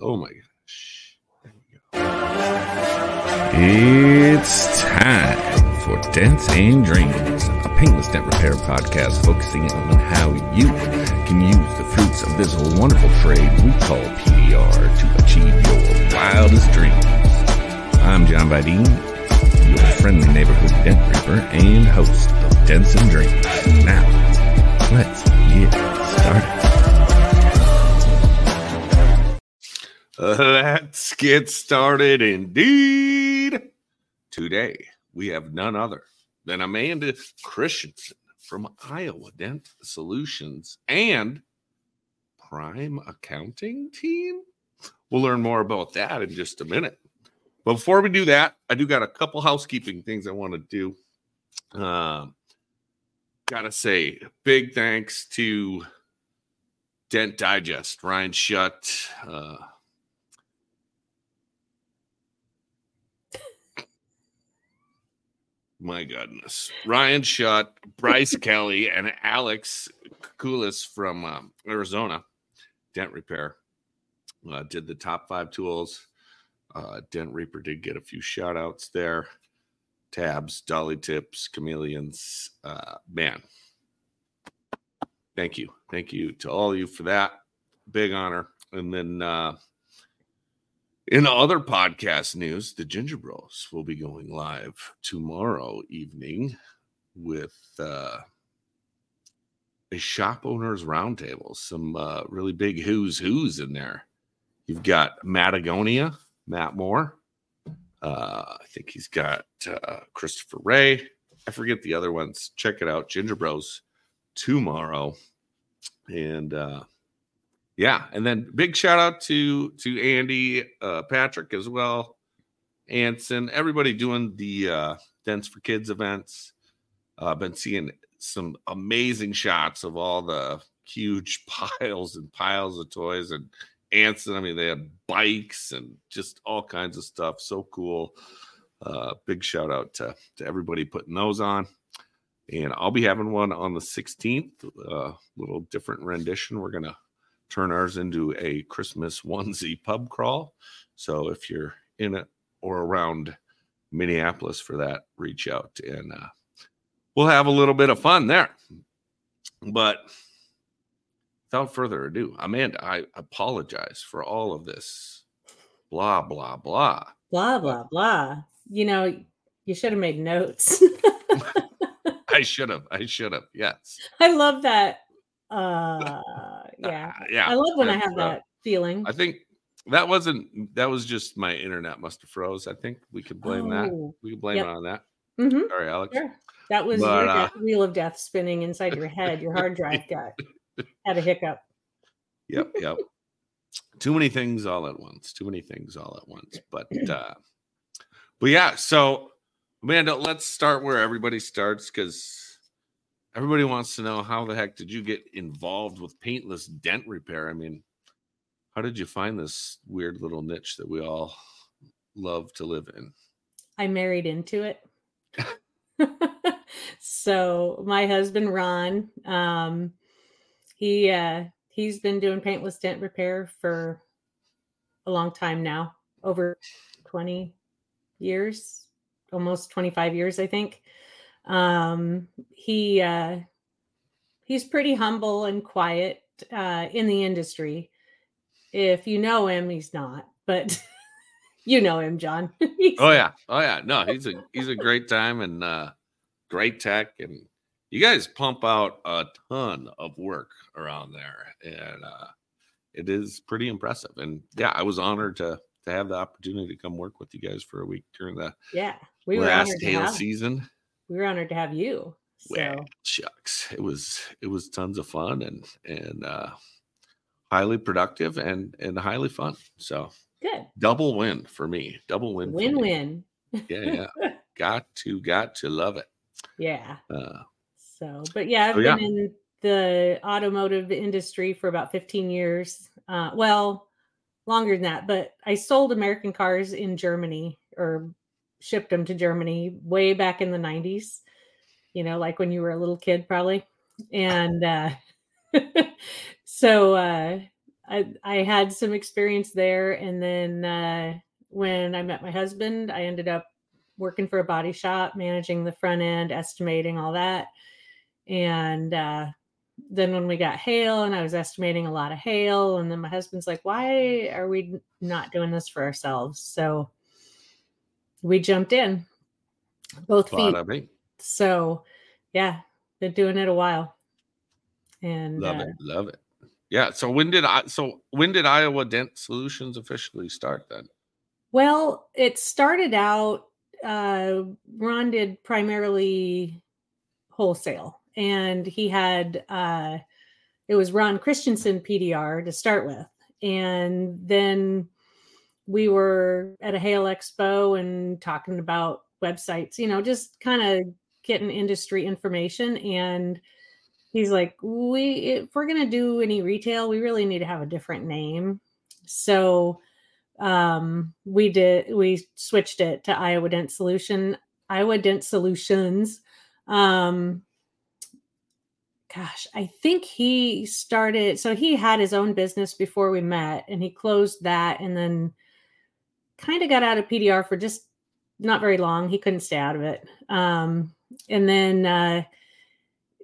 Oh my gosh. Go. It's time for Dents and Dreams, a paintless dent repair podcast focusing on how you can use the fruits of this wonderful trade we call PDR to achieve your wildest dreams. I'm John Vidine, your friendly neighborhood dent reaper and host of Dents and Dreams. Now, let's get started. Let's get started indeed. Today, we have none other than Amanda Christensen from Iowa Dent Solutions and Prime Accounting Team. We'll learn more about that in just a minute. Before we do that, I do got a couple housekeeping things I want to do. Um, gotta say, big thanks to Dent Digest, Ryan Shutt, uh, my goodness. Ryan Shutt, Bryce Kelly, and Alex Kulis from um, Arizona, Dent Repair, uh, did the top five tools. Uh, Dent Reaper did get a few shout outs there. Tabs, Dolly Tips, Chameleons. Uh, man, thank you. Thank you to all of you for that. Big honor. And then uh, in other podcast news, the Ginger Bros will be going live tomorrow evening with uh, a shop owners roundtable. Some uh, really big who's who's in there. You've got Matagonia, Matt Moore. Uh, I think he's got uh, Christopher Ray. I forget the other ones. Check it out, Ginger Bros, tomorrow. And uh, yeah, and then big shout out to to Andy, uh, Patrick as well, Anson, everybody doing the uh, Dents for Kids events. I've uh, been seeing some amazing shots of all the huge piles and piles of toys and Anson. I mean, they had bikes and just all kinds of stuff. So cool. Uh, big shout out to, to everybody putting those on. And I'll be having one on the 16th, a uh, little different rendition. We're to turn ours into a Christmas onesie pub crawl. So if you're in it or around Minneapolis for that, reach out and uh, we'll have a little bit of fun there. But without further ado, Amanda, I apologize for all of this blah, blah, blah. Blah, blah, blah. You know, you should have made notes. I should have. I should have. Yes. I love that uh yeah uh, yeah. i love when i have that feeling. I think that wasn't that was just my internet must have froze i think we could blame oh, that we could blame yep. it on that. Mm-hmm. sorry alex. Sure. that was but, your uh, wheel of death spinning inside your head. Your hard drive got had a hiccup. Yep yep. Too many things all at once too many things all at once but uh but yeah so amanda let's start where everybody starts because everybody wants to know how the heck did you get involved with paintless dent repair? I mean, how did you find this weird little niche that we all love to live in? I married into it. so my husband Ron, um, he uh, he's been doing paintless dent repair for a long time now, over 20 years, almost 25 years, I think. Um, he uh, he's pretty humble and quiet uh, in the industry. If you know him, he's not, but you know him, John. oh yeah, oh yeah. No, he's a he's a great time and uh, great tech, and you guys pump out a ton of work around there, and uh, it is pretty impressive. And yeah, I was honored to to have the opportunity to come work with you guys for a week during the yeah we last hail season we were honored to have you. So. Well, shucks, it was it was tons of fun and and uh, highly productive and and highly fun. So good, double win for me. Double win. Win win. Yeah, yeah. got to got to love it. Yeah. Uh, so, but yeah, I've so, been yeah. in the automotive industry for about 15 years. Uh, well, longer than that, but I sold American cars in Germany or shipped them to Germany way back in the 90s, you know, like when you were a little kid, probably. And uh, so uh, I, I had some experience there. And then uh, when I met my husband, I ended up working for a body shop, managing the front end, estimating all that. And uh, then when we got hail and I was estimating a lot of hail, and then my husband's like, why are we not doing this for ourselves? So we jumped in both feet. So yeah, been doing it a while. And Love uh, it. Love it. Yeah. So when did I so when did Iowa Dent Solutions officially start then? well, it started out, uh, Ron did primarily wholesale, and he had, uh, it was Ron Christensen PDR to start with. And then we were at a Hail Expo and talking about websites, you know, just kind of getting industry information. And he's like, we, if we're going to do any retail, we really need to have a different name. So, um we did we switched it to iowa dent solution iowa dent solutions um gosh i think he started so he had his own business before we met and he closed that and then kind of got out of pdr for just not very long he couldn't stay out of it um and then uh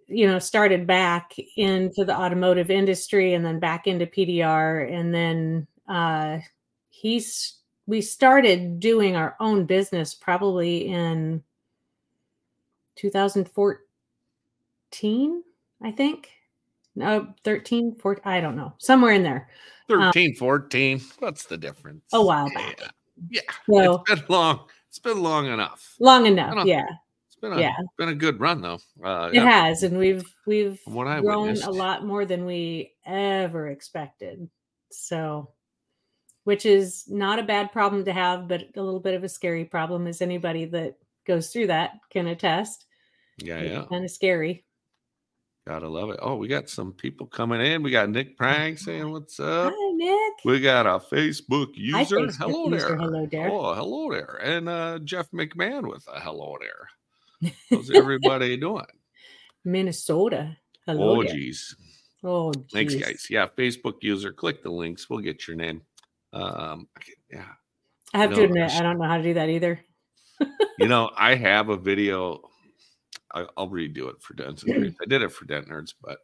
you know started back into the automotive industry and then back into pdr and then uh he's we started doing our own business probably in 2014 i think no 13 14 i don't know somewhere in there 13, 14. What's the difference? a while back Yeah. So It's been long. It's been long enough. long enough yeah It's been a Yeah. been a good run though. Uh it yeah, has and we've we've grown witnessed. a lot more than we ever expected so which is not a bad problem to have but a little bit of a scary problem as anybody that goes through that can attest Yeah, yeah. kind of scary Gotta love it. Oh, we got some people coming in. We got Nick Prang saying what's up. hi nick We got a Facebook user. Facebook hello user. there. Hello there. Oh, hello there. And uh Jeff McMahon with a hello there. How's everybody doing? minnesota hello oh there. geez. oh Thanks, guys. Yeah, Facebook user. Click the links. We'll get your name. Um, yeah. i have No, to admit I don't know how to do that either You know, I have a video. I, I'll redo it for and Grief. I did it for Dent Nerds, but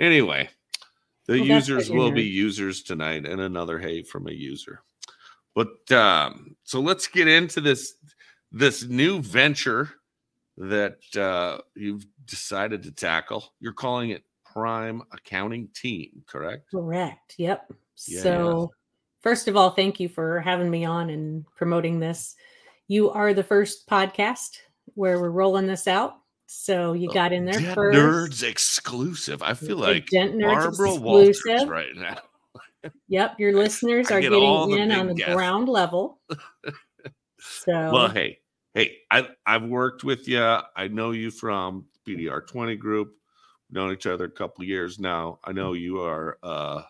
anyway, the Well, users will be users tonight, and another hey from a user. But um, so let's get into this this new venture that uh, you've decided to tackle. You're calling it Prime Accounting Team, correct? correct yep Yeah. so first of all thank you for having me on and promoting this you are the first podcast where we're rolling this out so you got in there Dent first Nerds exclusive. I feel like Dent Nerds Barbara Walters exclusive. right now. Yep, your listeners are get getting in on the guests. ground level. So Well, hey, hey, I I've worked with you. I know you from PDR twenty group. We've known each other a couple years now. I know you are uh,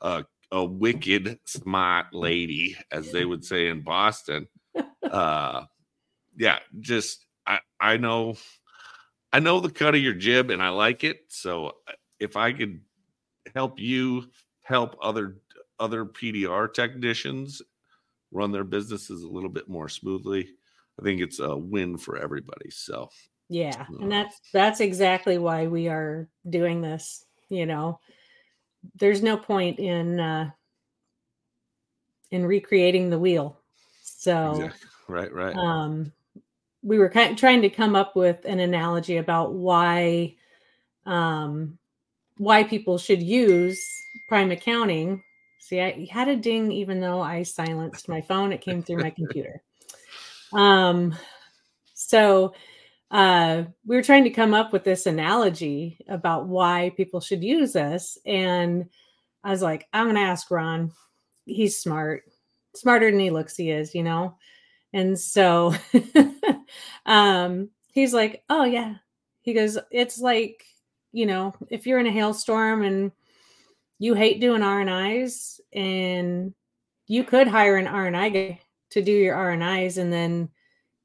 a a wicked smart lady, as they would say in Boston. Uh, yeah, just I I know I know the cut of your jib, and I like it. So uh, if I could help you help other other PDR technicians run their businesses a little bit more smoothly. I think it's a win for everybody. So yeah, Uh, and that's that's exactly why we are doing this. You know, there's no point in uh, in recreating the wheel. So exactly. right, right. um, we were kind of trying to come up with an analogy about why um, why people should use prime accounting. See, I had a ding even though I silenced my phone. It came through my computer. Um, so uh, we were trying to come up with this analogy about why people should use this, and I was like, I'm going to ask Ron. He's smart, smarter than he looks. He is, you know. And so um, he's like, Oh, yeah. He goes, It's like, you know, if you're in a hailstorm and you hate doing R&Is and you could hire an R&I guy to do your R&Is and then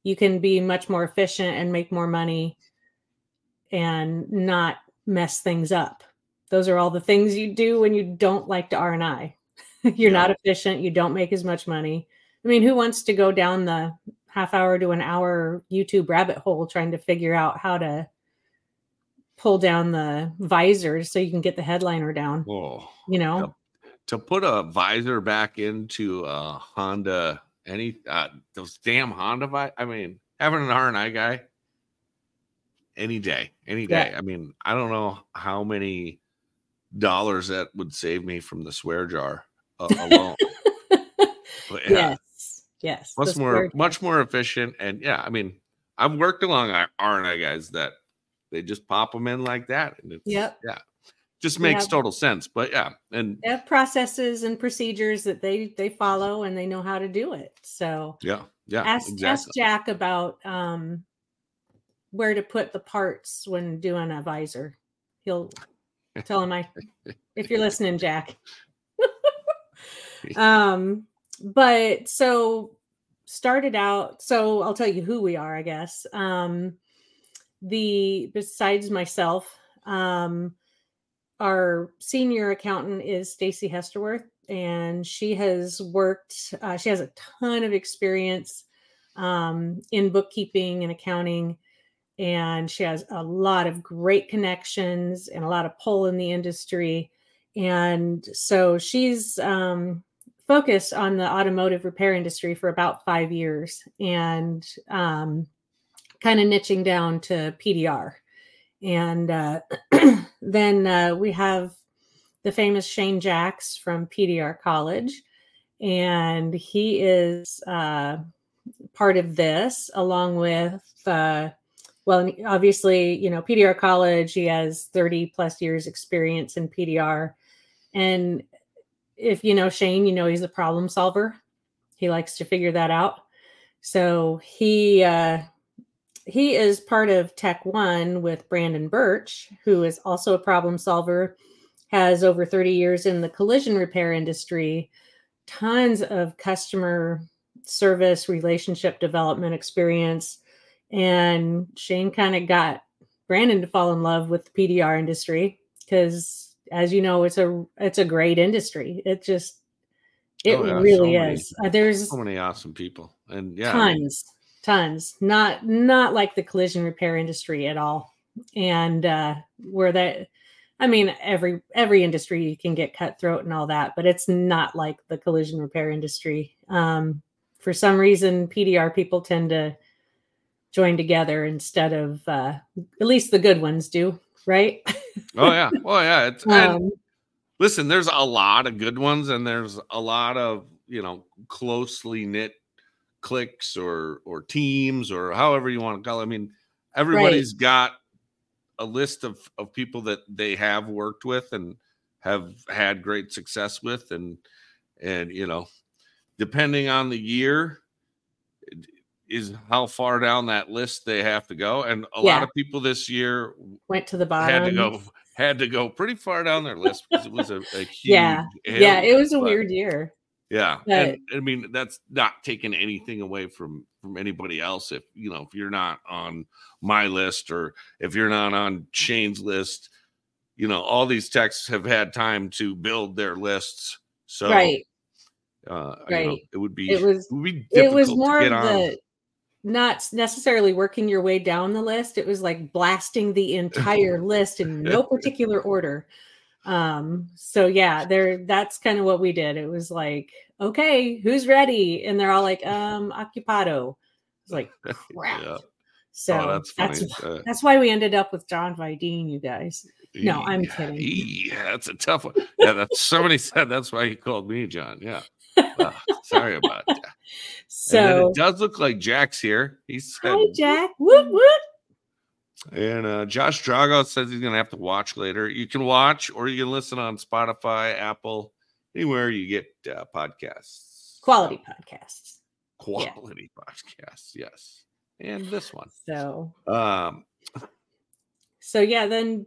you can be much more efficient and make more money and not mess things up. those are all the things you do when you don't like to R&I. You're Yeah. not efficient. You don't make as much money. I mean, who wants to go down the half hour to an hour YouTube rabbit hole trying to figure out how to pull down the visor so you can get the headliner down? Whoa. You know, Yep. To put a visor back into a Honda, any uh, those damn Honda vi- I mean, having an R and I guy, any day, any day. Yeah. I mean, I don't know how many dollars that would save me from the swear jar uh, alone. But yeah, yes, yes. much more, square- much more efficient. And yeah, I mean, I've worked along R and I guys that they just pop them in like that, and it's Yep. yeah, just makes Yep. total sense. But yeah, and They have processes and procedures that they they follow and they know how to do it. So yeah, yeah, ask exactly. ask Jack about um where to put the parts when doing a visor. He'll tell him I if you're listening, Jack. um, but so started out, so I'll tell you who we are, I guess. Um the besides myself, um our senior accountant is Stacy Hesterworth, and she has worked. Uh, she has a ton of experience um, in bookkeeping and accounting, and she has a lot of great connections and a lot of pull in the industry. And so she's um, focused on the automotive repair industry for about five years, and um, kind of niching down to PDR. And uh, then uh, we have the famous Shane Jacks from PDR College, and he is uh, part of this along with, uh, well, obviously, you know, PDR College. He has thirty plus years experience in PDR, and if you know Shane, you know he's a problem solver. He likes to figure that out. So he uh, he is part of Tech One with Brandon Birch, who is also a problem solver, has over 30 years in the collision repair industry, tons of customer service relationship development experience. And Shane kind of got Brandon to fall in love with the PDR industry because as you know, it's a it's a great industry. It just it Oh, yeah, so really many- is. Uh, there's so many awesome people, and yeah, tons tons. Not not like the collision repair industry at all. And uh where that i mean every every industry can get cutthroat and all that but it's not like the collision repair industry. Um for some reason pdr people tend to join together instead of uh at least the good ones do right oh yeah, well yeah. It's um listen, there's a lot of good ones, and there's a lot of you know closely knit cliques or or teams or however you want to call it. I mean, everybody's got a list of of people that they have worked with and have had great success with, and and you know, depending on the year. Is how far down that list they have to go, and a lot of people this year went to the bottom had to go had to go pretty far down their list because it was a, a huge Yeah. hill, yeah it was a weird year yeah but- and i mean that's not taking anything away from from anybody else if you know if you're not on my list or if you're not on shane's list you know all these techs have had time to build their lists so right uh you know, Right. it would be it was would be it was more to of on. the not necessarily working your way down the list. It was like blasting the entire list in no particular order. Um so yeah there that's kind of what we did. It was like okay who's ready? And they're all like um occupado. It's like crap. Yeah. So oh, that's that's funny. that's, Uh, why we ended up with john vidine you guys. No, I'm kidding. yeah, that's a tough one. Yeah that's somebody said that's why he called me john yeah Uh, sorry about that. So it does look like Jack's here. He said, hi jack whoop whoop and uh, Josh Drago says he's gonna have to watch later. You can watch or you can listen on Spotify, Apple, anywhere you get uh, podcasts. quality podcasts quality podcasts. Yes, and this one. so Um, so yeah then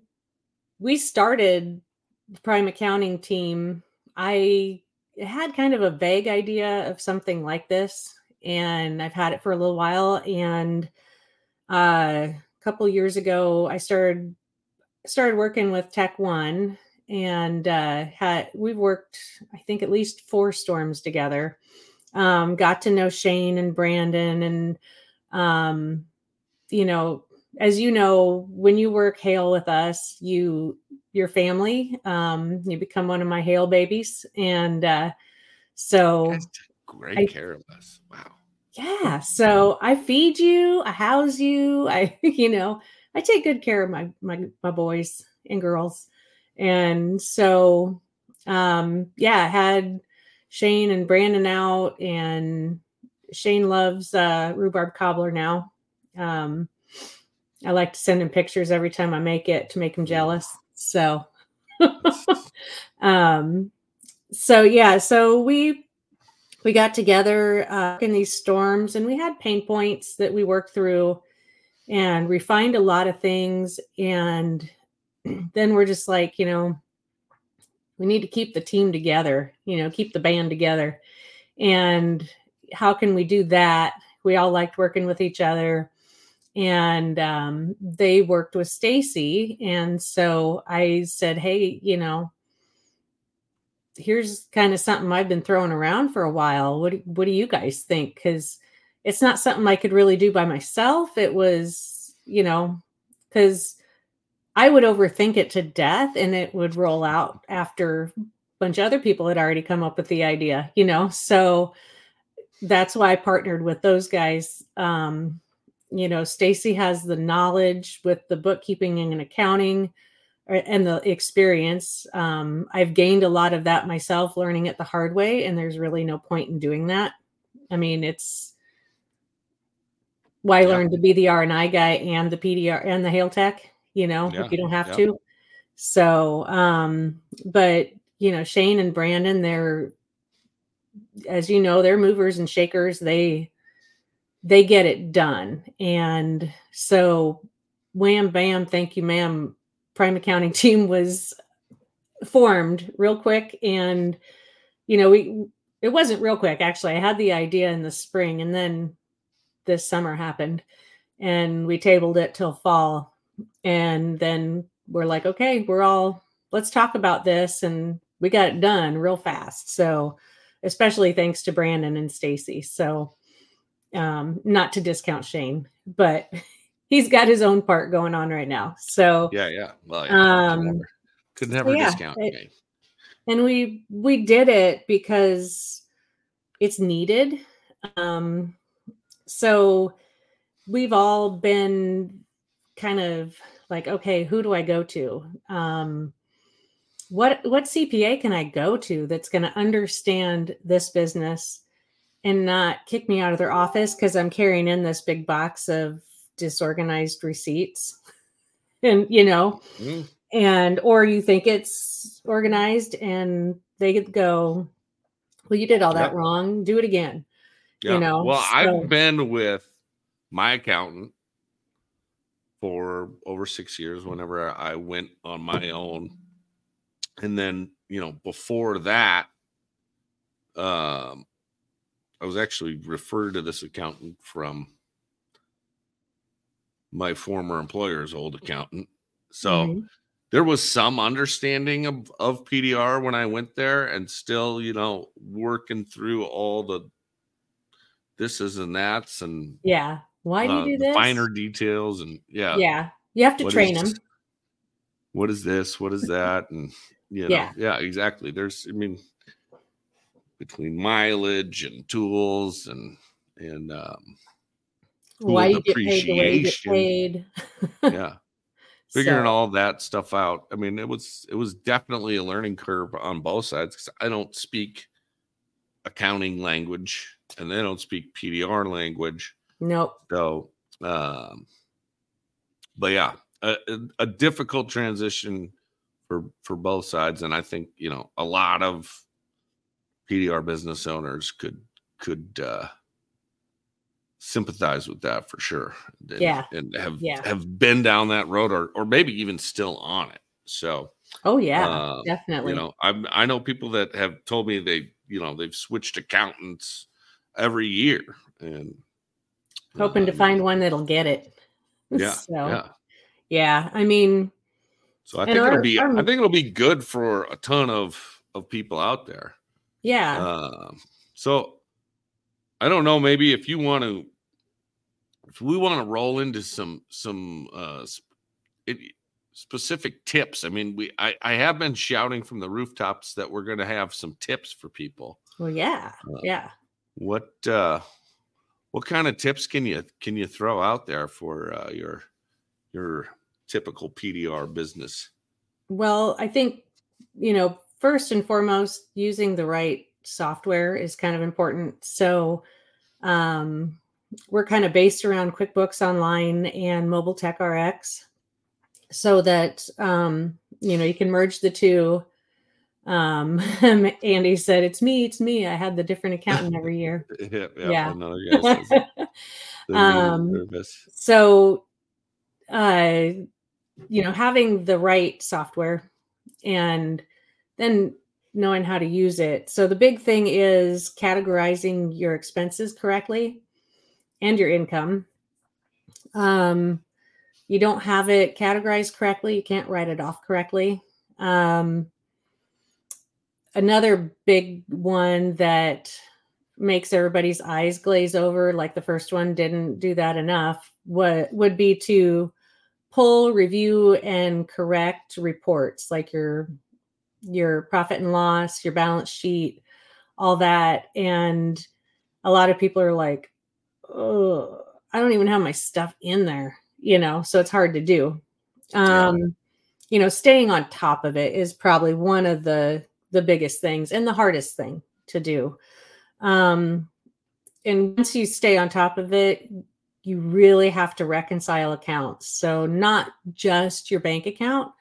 we started the prime accounting team i had kind of a vague idea of something like this and i've had it for a little while and uh, a couple years ago i started started working with tech one and uh, had we've worked I think at least four storms together. Um, got to know Shane and Brandon, and um, you know, as you know, when you work hail with us, you your family, um, you become one of my hail babies, and uh, so great I, care of us. Wow. Yeah. So I feed you, I house you, I you know, I take good care of my my my boys and girls. And so um yeah, I had Shane and Brandon out and Shane loves uh rhubarb cobbler now. Um I like to send him pictures every time I make it to make him jealous. So um so yeah, so we we got together uh, in these storms and we had pain points that we worked through and refined a lot of things. And then we're just like you know we need to keep the team together you know keep the band together. And how can we do that? We all liked working with each other and um, they worked with stacy and so i said hey you know here's kind of something i've been throwing around for a while what do, what do you guys think because it's not something i could really do by myself it was you know because I would overthink it to death and it would roll out after a bunch of other people had already come up with the idea, you know? So that's why I partnered with those guys. Um, you know, Stacy has the knowledge with the bookkeeping and accounting uh, and the experience. Um, I've gained a lot of that myself learning it the hard way, and there's really no point in doing that. I mean, it's why I learned to be the R and I guy and the PDR and the Hail Tech you know, yeah. if you don't have yeah. to. So, um, but you know, Shane and Brandon, they're as you know, they're movers and shakers. They they get it done. And so wham bam, thank you, ma'am. Prime accounting team was formed real quick. And you know, we it wasn't real quick actually. I had the idea in the spring and then this summer happened and we tabled it till fall and then we're like okay we're all let's talk about this and we got it done real fast so especially thanks to brandon and stacy so um not to discount shane but he's got his own part going on right now. So yeah yeah. Well yeah, um could never, yeah, discount it, and we we did it because it's needed. Um so we've all been kind of like, okay, who do I go to? Um, what what CPA can I go to that's going to understand this business and not kick me out of their office because I'm carrying in this big box of disorganized receipts, and you know, mm. and or you think it's organized and they go, well, you did all that yep. wrong. Do it again. Yeah. You know. Well, so, I've been with my accountant for over six years whenever I went on my own. And then, you know, before that, um, I was actually referred to this accountant from my former employer's old accountant. So mm-hmm. there was some understanding of, of PDR when I went there and still, you know, working through all the thises and that's and yeah why do you uh, do this? Finer details and yeah. Yeah. You have to what train them. What is this? What is that? And you know, yeah, yeah, exactly. There's I mean between mileage and tools and and um why you get paid the way you get paid. yeah. Figuring so. all that stuff out. I mean, it was it was definitely a learning curve on both sides because I don't speak accounting language and they don't speak PDR language. Nope. So, um, but yeah, a, a, difficult transition for for both sides, and I think you know a lot of PDR business owners could could uh, sympathize with that for sure. And, yeah, and have yeah. have been down that road, or or maybe even still on it. So, oh yeah, uh, definitely. You know, I I know people that have told me they you know they've switched accountants every year, and hoping to find one that'll get it. Yeah. so, yeah. Yeah. I mean, So I think it'll our- be I think it'll be good for a ton of of people out there. Yeah. Um, so I don't know. Maybe if you want to, if we want to roll into some some uh, it, specific tips. I mean, we I, I have been shouting from the rooftops that we're going to have some tips for people. well, yeah. uh, Yeah. What uh, what kind of tips can you can you throw out there for uh, your your typical PDR business? Well, I think, you know, first and foremost, using the right software is kind of important. So, um, we're kind of based around QuickBooks Online and Mobile Tech RX so that, um, you know, you can merge the two. Um, Andy said, It's me, it's me. I had the different accountant every year. yeah, Yeah. another guy says it. They're really Um, so uh you know having the right software and then knowing how to use it. So the big thing is categorizing your expenses correctly and your income. Um you don't have it categorized correctly you can't write it off correctly. Um another big one that makes everybody's eyes glaze over like the first one didn't do that enough what would be to pull review and correct reports like your your profit and loss your balance sheet all that and a lot of people are like oh i don't even have my stuff in there you know so it's hard to do. Yeah. um you know staying on top of it is probably one of the the biggest things and the hardest thing to do. Um and once you stay on top of it you really have to reconcile accounts. So not just your bank account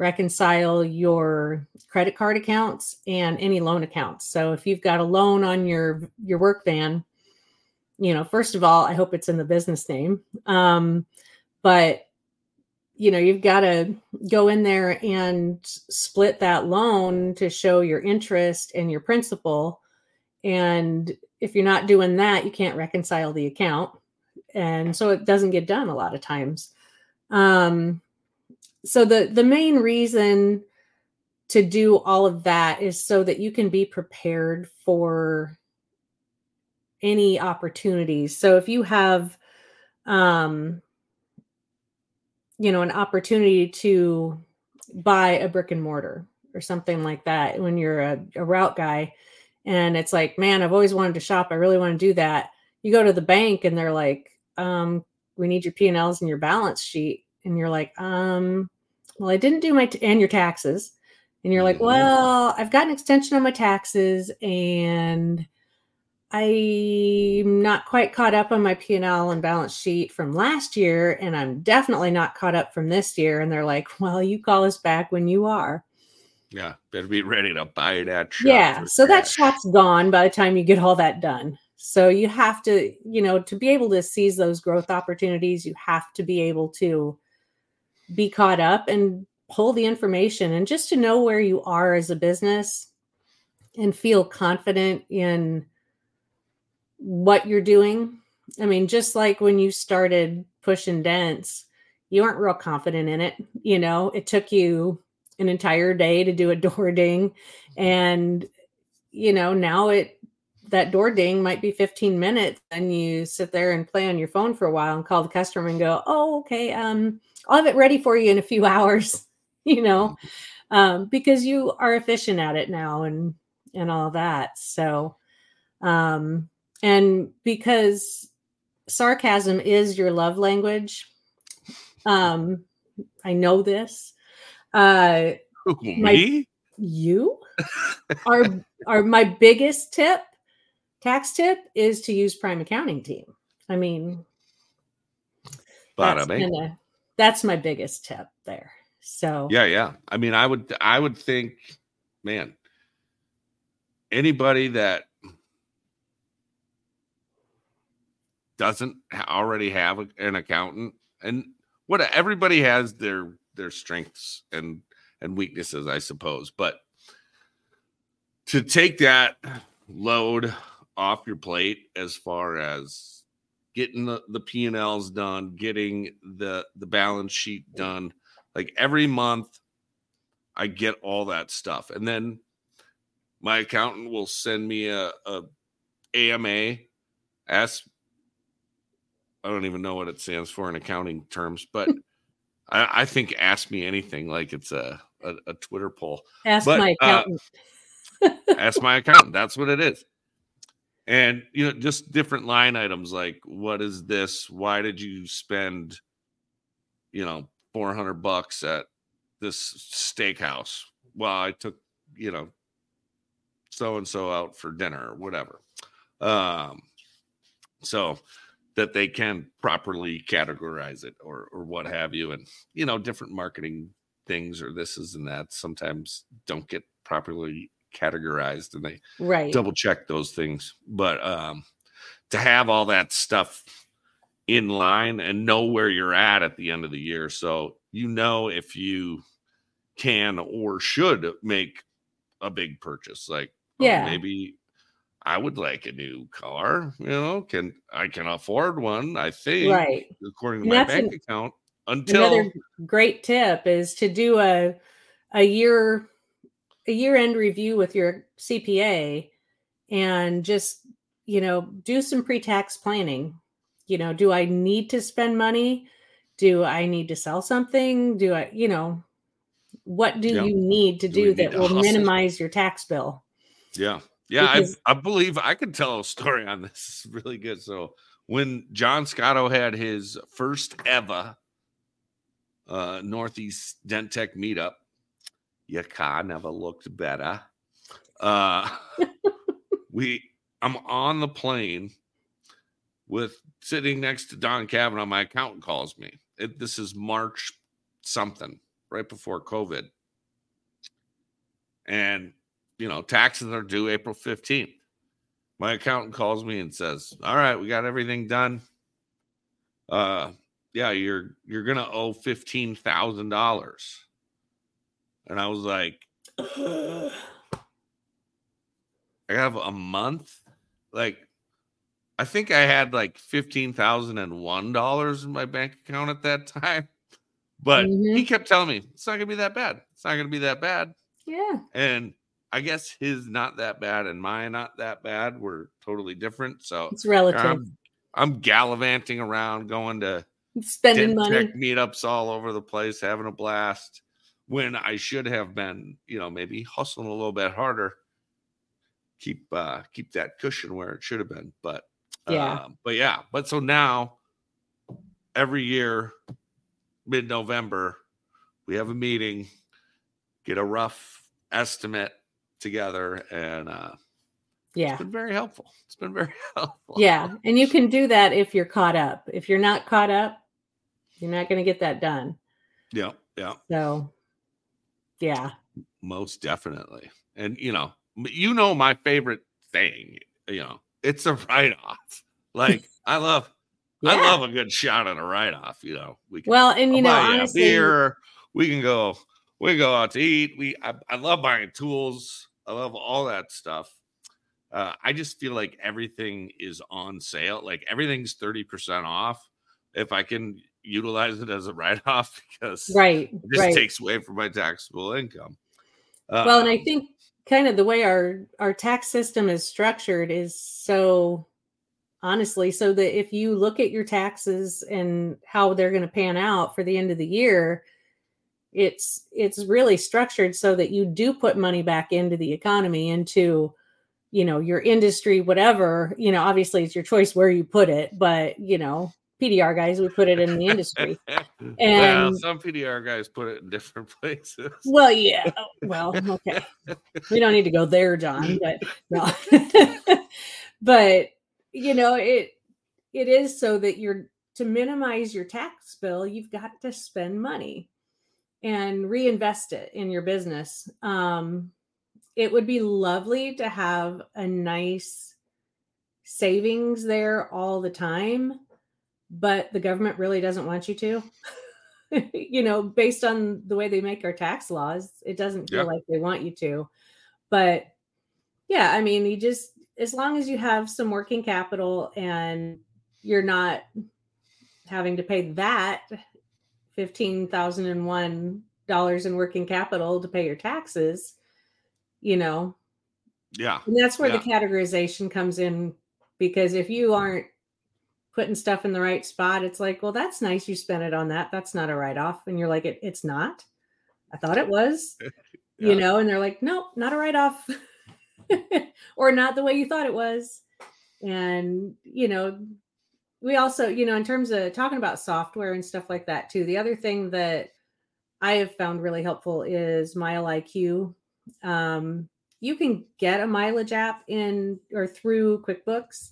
reconcile your credit card accounts and any loan accounts. So if you've got a loan on your your work van you know first of all i hope it's in the business name. Um but you know you've got to go in there and split that loan to show your interest and your principal. And if you're not doing that you can't reconcile the account. And so it doesn't get done a lot of times. Um so the the main reason to do all of that is so that you can be prepared for any opportunities. So if you have um you know an opportunity to buy a brick and mortar or something like that when you're a, a route guy and it's like man i've always wanted to shop. I really want to do that. You go to the bank and they're like um we need your p&l's and your balance sheet and you're like um well i didn't do my t- and your taxes and you're like Mhm. well i've got an extension on my taxes and i'm not quite caught up on my p&l and balance sheet from last year and i'm definitely not caught up from this year and they're like well you call us back when you are Yeah, better be ready to buy that shop. yeah so that shop's gone by the time you get all that done so you have to you know to be able to seize those growth opportunities you have to be able to be caught up and pull the information and just to know where you are as a business and feel confident in what you're doing. I mean just like when you started pushing dents you weren't real confident in it you know? It took you an entire day to do a door ding and you know now it that door ding might be 15 minutes and you sit there and play on your phone for a while and call the customer and go oh okay um i'll have it ready for you in a few hours you know um because you are efficient at it now and and all that so um and because sarcasm is your love language um i know this uh Who, my- me? you are are my biggest tip tax tip is to use prime accounting team i mean bing. kinda- that's my biggest tip there so Yeah, yeah. I mean, I would, I would think, man, anybody that doesn't already have an accountant, and what everybody has their their strengths and and weaknesses, I suppose, but to take that load off your plate as far as getting the, the P&Ls done, getting the the balance sheet done, like every month I get all that stuff. And then my accountant will send me a, a AMA. Ask I don't even know what it stands for in accounting terms, but I, I, think ask me anything like it's a, a, a Twitter poll. Ask but, my uh, accountant. Uh, ask my accountant. That's what it is. And you know, just different line items like what is this? Why did you spend, you know, 400 bucks at this steakhouse? Well, I took, you know, so and so out for dinner or whatever. Um, so that they can properly categorize it or or what have you, and you know, different marketing things or this is and that sometimes don't get properly categorized and they right double check those things. But um to have all that stuff in line and know where you're at at the end of the year. So you know if you can or should make a big purchase. Like oh, yeah, maybe I would like a new car. You know, can I can afford one? I think right according to and my bank an, account. Until another great tip is to do a a year a year end review with your CPA and just you know do some pre tax planning. You know, do I need to spend money? Do I need to sell something? Do I, you know, what do yep. you need to do, do that will hustle? minimize your tax bill? Yeah. Yeah, because, I, I believe I could tell a story on this. It's really good. So when John Scotto had his first ever uh, Northeast Dent Tech meetup, your car never looked better. Uh, we, I'm on the plane with sitting next to Don Kavanaugh. My accountant calls me. It, this is March something, right before COVID, and you know, taxes are due April 15th. My accountant calls me and says, All right, we got everything done. Uh yeah, you're you're gonna owe fifteen thousand dollars. And I was like, I have a month. Like, I think I had like fifteen thousand and one dollars in my bank account at that time. But mm-hmm. he kept telling me it's not gonna be that bad. It's not gonna be that bad. Yeah. And I guess his not that bad and mine not that bad were totally different. So it's relative. I'm, I'm gallivanting around, going to spending money meetups all over the place, having a blast. When I should have been, you know, maybe hustling a little bit harder, keep uh keep that cushion where it should have been. But yeah, uh, but yeah, but so now every year, mid November, we have a meeting, get a rough estimate together and uh yeah. it's been very helpful. It's been very helpful. Yeah and you can do that if you're caught up. If you're not caught up you're not going to get that done. Yeah yeah. So yeah most definitely and you know you know my favorite thing you know it's a write-off like i love yeah. i love a good shot at a write-off you know we can well and you know honestly, beer we can go we can go out to eat we I, I love buying tools I love all that stuff. Uh, I just feel like everything is on sale. Like everything's 30% off. If I can utilize it as a write off because right, it just right. takes away from my taxable income. Uh, well, and I think kind of the way our our tax system is structured is so honestly so that if you look at your taxes and how they're going to pan out for the end of the year it's it's really structured so that you do put money back into the economy into you know your industry whatever you know obviously it's your choice where you put it but you know pdr guys would put it in the industry. And well, some pdr guys put it in different places. Well yeah well okay. We don't need to go there john but no. But you know it it is so that you're to minimize your tax bill you've got to spend money and reinvest it in your business. Um, it would be lovely to have a nice savings there all the time, but the government really doesn't want you to. you know, based on the way they make our tax laws, it doesn't feel like they want you to. But yeah, I mean, you just as long as you have some working capital and you're not having to pay that $15,001 in working capital to pay your taxes, you know. Yeah. And that's where Yeah. the categorization comes in because if you aren't putting stuff in the right spot, it's like, well, that's nice you spent it on that. That's not a write off. And you're like, it, it's not. I thought it was, you know, and they're like, nope, not a write off or not the way you thought it was. And, you know, we also, you know, in terms of talking about software and stuff like that too, the other thing that I have found really helpful is Mile IQ. Um, you can get a mileage app in or through QuickBooks.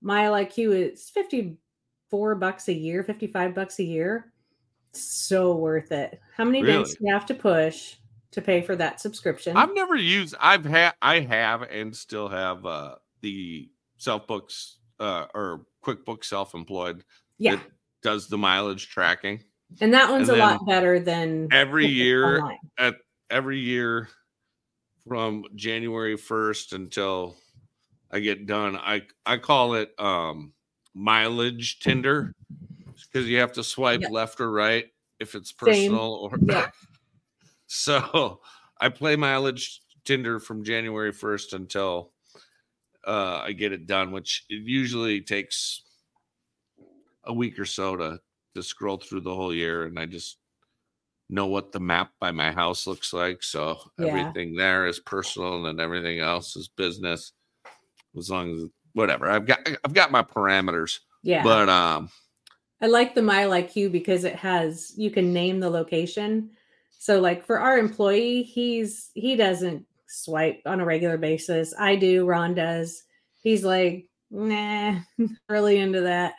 Mile IQ is 54 bucks a year, 55 bucks a year. So worth it. How many days Really? do you have to push to pay for that subscription? I've never used I've had I have and still have uh the self books uh or QuickBooks self-employed yeah. that does the mileage tracking. And that one's and a lot better than Every QuickBooks year Online. at every year from January 1st until I get done, I I call it um mileage Tinder because you have to swipe Yep. left or right if it's Same. personal or Yeah. so I play mileage Tinder from January 1st until uh, I get it done, which it usually takes a week or so to to scroll through the whole year, and I just know what the map by my house looks like. So Yeah. everything there is personal, and then everything else is business. As long as whatever I've got, I've got my parameters. Yeah. But um, I like the Mile IQ because it has you can name the location. So like for our employee, he's he doesn't swipe on a regular basis. I do, Ron does. He's like, nah, really into that.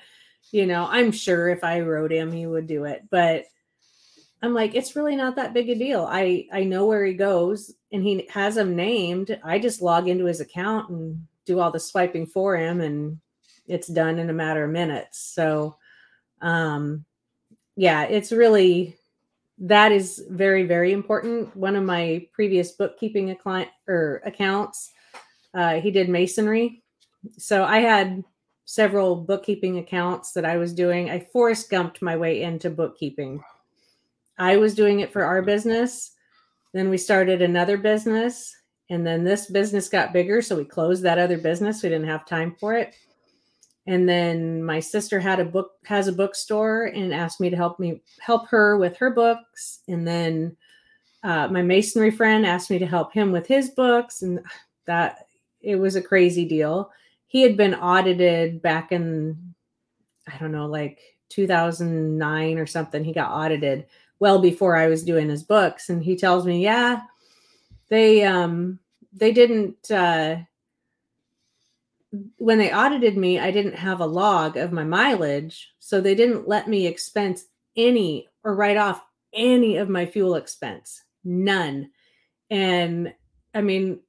You know, I'm sure if I wrote him, he would do it. But I'm like, it's really not that big a deal. I I know where he goes and he has him named. I just log into his account and do all the swiping for him and it's done in a matter of minutes. So um yeah, it's really that is very very important. One of my previous bookkeeping client or accounts uh he did masonry. So I had several bookkeeping accounts that I was doing. I Forrest Gumped my way into bookkeeping. I was doing it for our business. Then we started another business. And then this business got bigger. So we closed that other business. We didn't have time for it. And then my sister had a book, has a bookstore and asked me to help me help her with her books. And then uh, my masonry friend asked me to help him with his books. And that it was a crazy deal. He had been audited back in, I don't know, like 2009 or something. He got audited well before I was doing his books. And he tells me, yeah, they um they didn't uh when they audited me, I didn't have a log of my mileage, so they didn't let me expense any or write off any of my fuel expense. None. And I mean,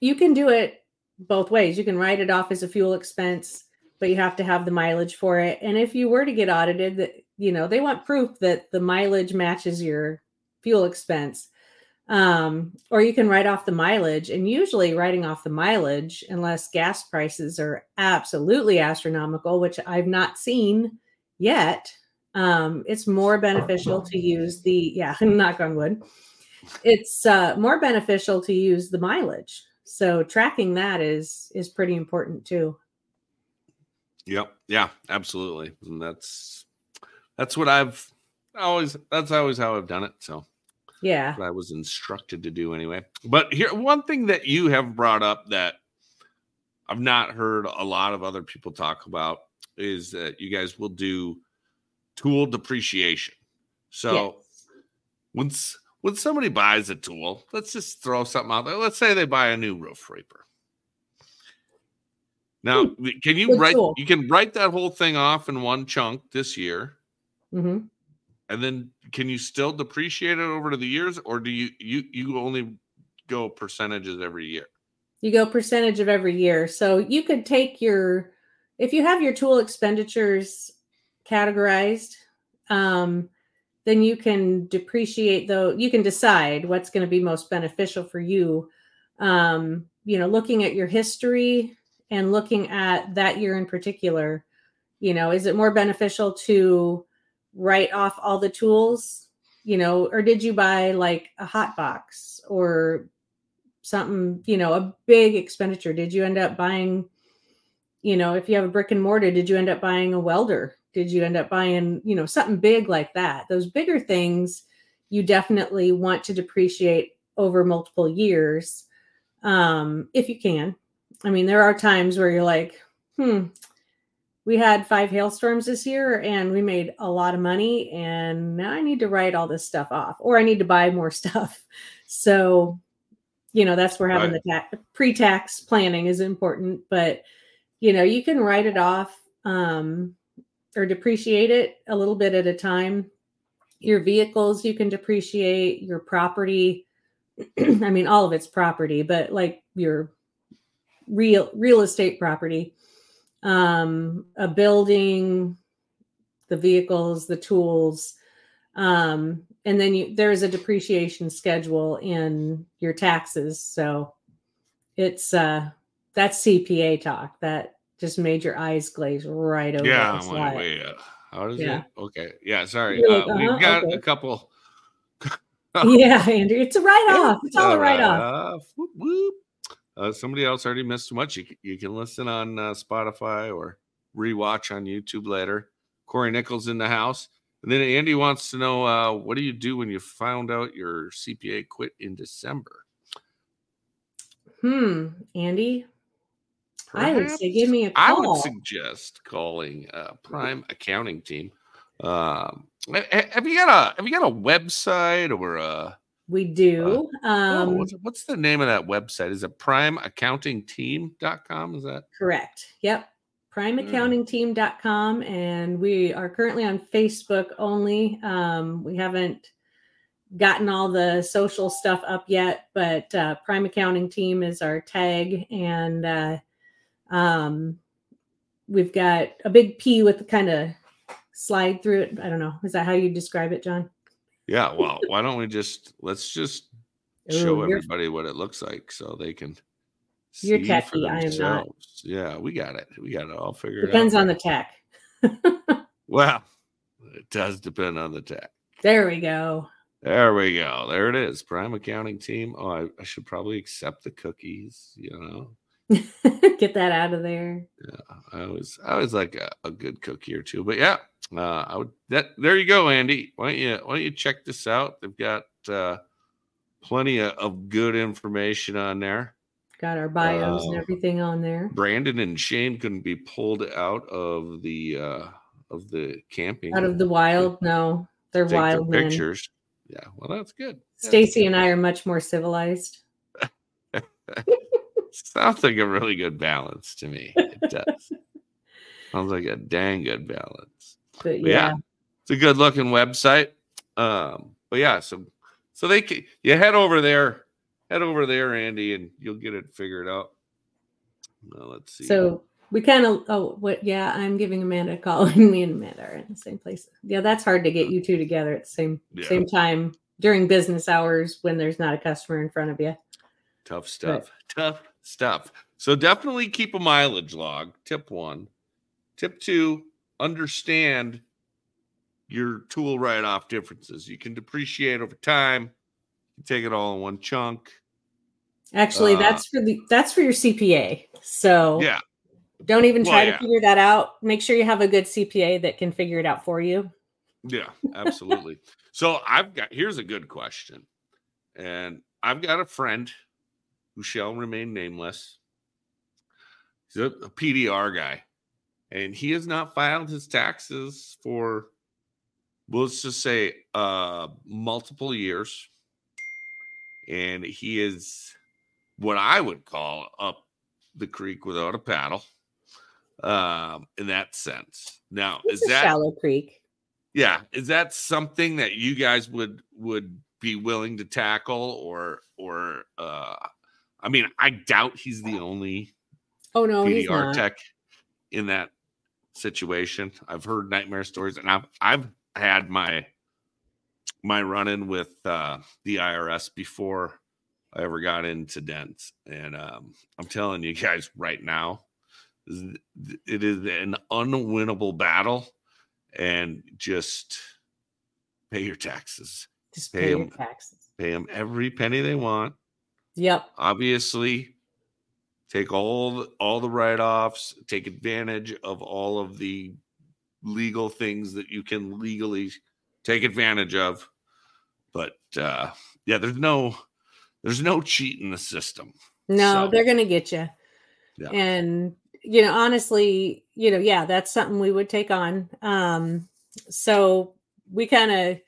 you can do it both ways. You can write it off as a fuel expense, but you have to have the mileage for it. And if you were to get audited, that you know, they want proof that the mileage matches your fuel expense um, or you can write off the mileage. And usually, writing off the mileage, unless gas prices are absolutely astronomical, which I've not seen yet, um, it's more beneficial to use the yeah, knock on wood. It's uh, more beneficial to use the mileage. So tracking that is is pretty important too. Yep. Yeah, absolutely. And that's that's what I've always that's always how I've done it. So Yeah. what I was instructed to do anyway. But here one thing that you have brought up that I've not heard a lot of other people talk about is that you guys will do tool depreciation. So Yes. once when somebody buys a tool, let's just throw something out there. Let's say they buy a new roof reaper. Now, can you Hmm. Write tool. you can write that whole thing off in one chunk this year hmm and then can you still depreciate it over the years or do you you you only go percentages every year? You go percentage of every year. So you could take your, if you have your tool expenditures categorized, um, then you can depreciate though, you can decide what's going to be most beneficial for you. Um, you know, looking at your history and looking at that year in particular, you know, is it more beneficial to write off all the tools you know, or did you buy like a hot box or something, you know, a big expenditure? Did you end up buying, you know, if you have a brick and mortar, did you end up buying a welder? Did you end up buying, you know, something big like that? Those bigger things you definitely want to depreciate over multiple years um, if you can. I mean, there are times where you're like, hmm, we had five hailstorms this year and we made a lot of money and now i need to write all this stuff off or i need to buy more stuff. So you know that's where having right. the tax, pre-tax planning is important but you know you can write it off um, or depreciate it a little bit at a time. Your vehicles you can depreciate your property i mean all of it's property but like your real real estate property um, a building, the vehicles, the tools, um, and then you, there's a depreciation schedule in your taxes. So it's uh, that's CPA talk. That just made your eyes glaze right over. Yeah, wait, wait, uh, how does yeah. it? Okay, yeah. Sorry, uh, uh-huh, we've got okay. a couple. yeah, Andrew, it's a write off. It's all a write off. Whoop, whoop. Uh, somebody else already missed too much. You, you can listen on uh, Spotify or rewatch on YouTube later. Corey Nichols in the house. And then Andy wants to know uh, what do you do when you found out your CPA quit in December? Hmm, Andy, Perhaps I would say give me a call. I would suggest calling uh, Prime Accounting Team. Um, have you got a have you got a website or a we do. Uh, um, oh, what's, what's, the name of that website? Is it primeaccountingteam.com? Is that correct? Yep. Primeaccountingteam.com. And we are currently on Facebook only. Um, we haven't gotten all the social stuff up yet, but uh, Prime Accounting Team is our tag. And uh, um, we've got a big P with the kind of slide through it. I don't know. Is that how you describe it, John? Yeah, well, why don't we just let's just Ooh, show everybody what it looks like so they can you're techie, I am not. Yeah, we got it. We got it all figured out Depends on the tech. well, it does depend on the tech. There we go. There we go. There it is. Prime accounting team. Oh, I, I should probably accept the cookies, you know. Get that out of there. Yeah, I was I was like a, a good cookie or two, but yeah, uh, I would that there you go, Andy. Why don't you why don't you check this out? They've got uh, plenty of, of good information on there. Got our bios uh, and everything on there. Brandon and Shane couldn't be pulled out of the uh of the camping. Out of the wild, no. They're wild pictures. Yeah, well that's good. Stacy and I are much more civilized. Sounds like a really good balance to me. It does. Sounds like a dang good balance. But yeah. yeah. it's a good looking website. Um, but yeah, so so they can you head over there, head over there, Andy, and you'll get it figured out. Well, let's see. So we kind of oh what yeah, I'm giving Amanda a call and me and Amanda are in the same place. Yeah, that's hard to get you two together at the same yeah. same time during business hours when there's not a customer in front of you. Tough stuff. But, Tough stuff. So definitely keep a mileage log. Tip one. Tip two, understand your tool write off differences. You can depreciate over time. You take it all in one chunk. Actually, uh, that's for the that's for your CPA. So yeah, don't even try well, yeah. to figure that out. Make sure you have a good CPA that can figure it out for you. Yeah, absolutely. so I've got here's a good question, and I've got a friend who shall remain nameless. He's a, a PDR guy, and he has not filed his taxes for, well, let's just say, uh, multiple years. And he is what I would call up the creek without a paddle, um, in that sense. Now, it's is that shallow creek? Yeah, is that something that you guys would would be willing to tackle, or or uh, I mean, I doubt he's the only oh no PDR tech in that situation. I've heard nightmare stories, and I've I've had my my run in with uh, the IRS before I ever got into dents, and um, I'm telling you guys right now, it is an unwinnable battle, and just pay your taxes. Just Pay pay your 'em. taxes. Pay them every penny they want. Yep. Obviously, take all the, all the write offs. Take advantage of all of the legal things that you can legally take advantage of. But uh, yeah, there's no there's no cheat in the system. No, So- they're going to get you. Yeah. And you know, honestly, you know, yeah, that's something we would take on. Um so we kind of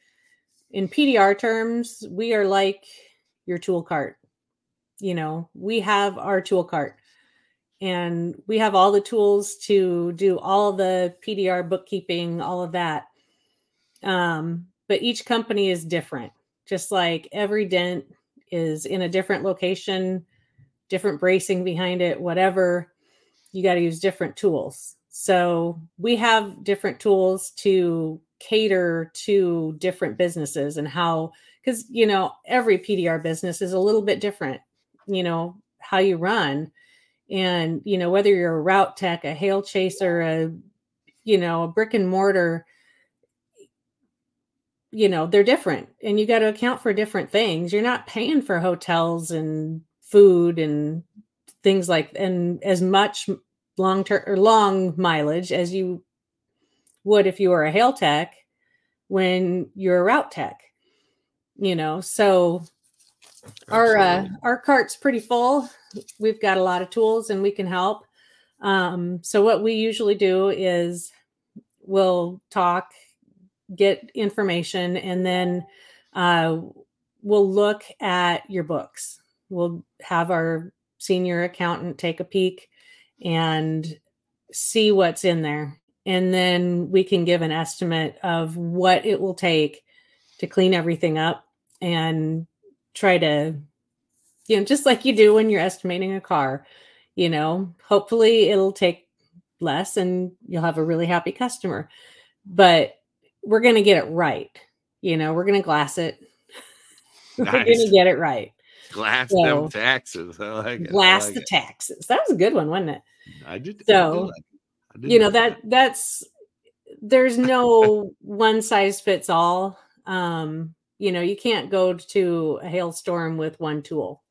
in PDR terms, we are like your tool cart. You know, we have our tool cart and we have all the tools to do all the PDR bookkeeping, all of that. Um, but each company is different. Just like every dent is in a different location, different bracing behind it, whatever, you got to use different tools. So we have different tools to cater to different businesses and how, because, you know, every PDR business is a little bit different, you know, how you run. And, you know, whether you're a route tech, a hail chaser, a, you know, a brick and mortar, you know, they're different and you got to account for different things. You're not paying for hotels and food and things like and as much long term or long mileage as you would if you were a hail tech when you're a route tech you know so our uh, our cart's pretty full. We've got a lot of tools and we can help. Um, so what we usually do is we'll talk get information and then uh, we'll look at your books. We'll have our senior accountant take a peek and see what's in there. And then we can give an estimate of what it will take to clean everything up and try to you know just like you do when you're estimating a car you know hopefully it'll take less and you'll have a really happy customer but we're going to get it right you know we're going to glass it we're going to get it right Glass So- them taxes. I like it. Glass like the it. taxes that was a good one wasn't it I did. So. I did you know like that that's there's no one size fits all um you know you can't go to a hailstorm with one tool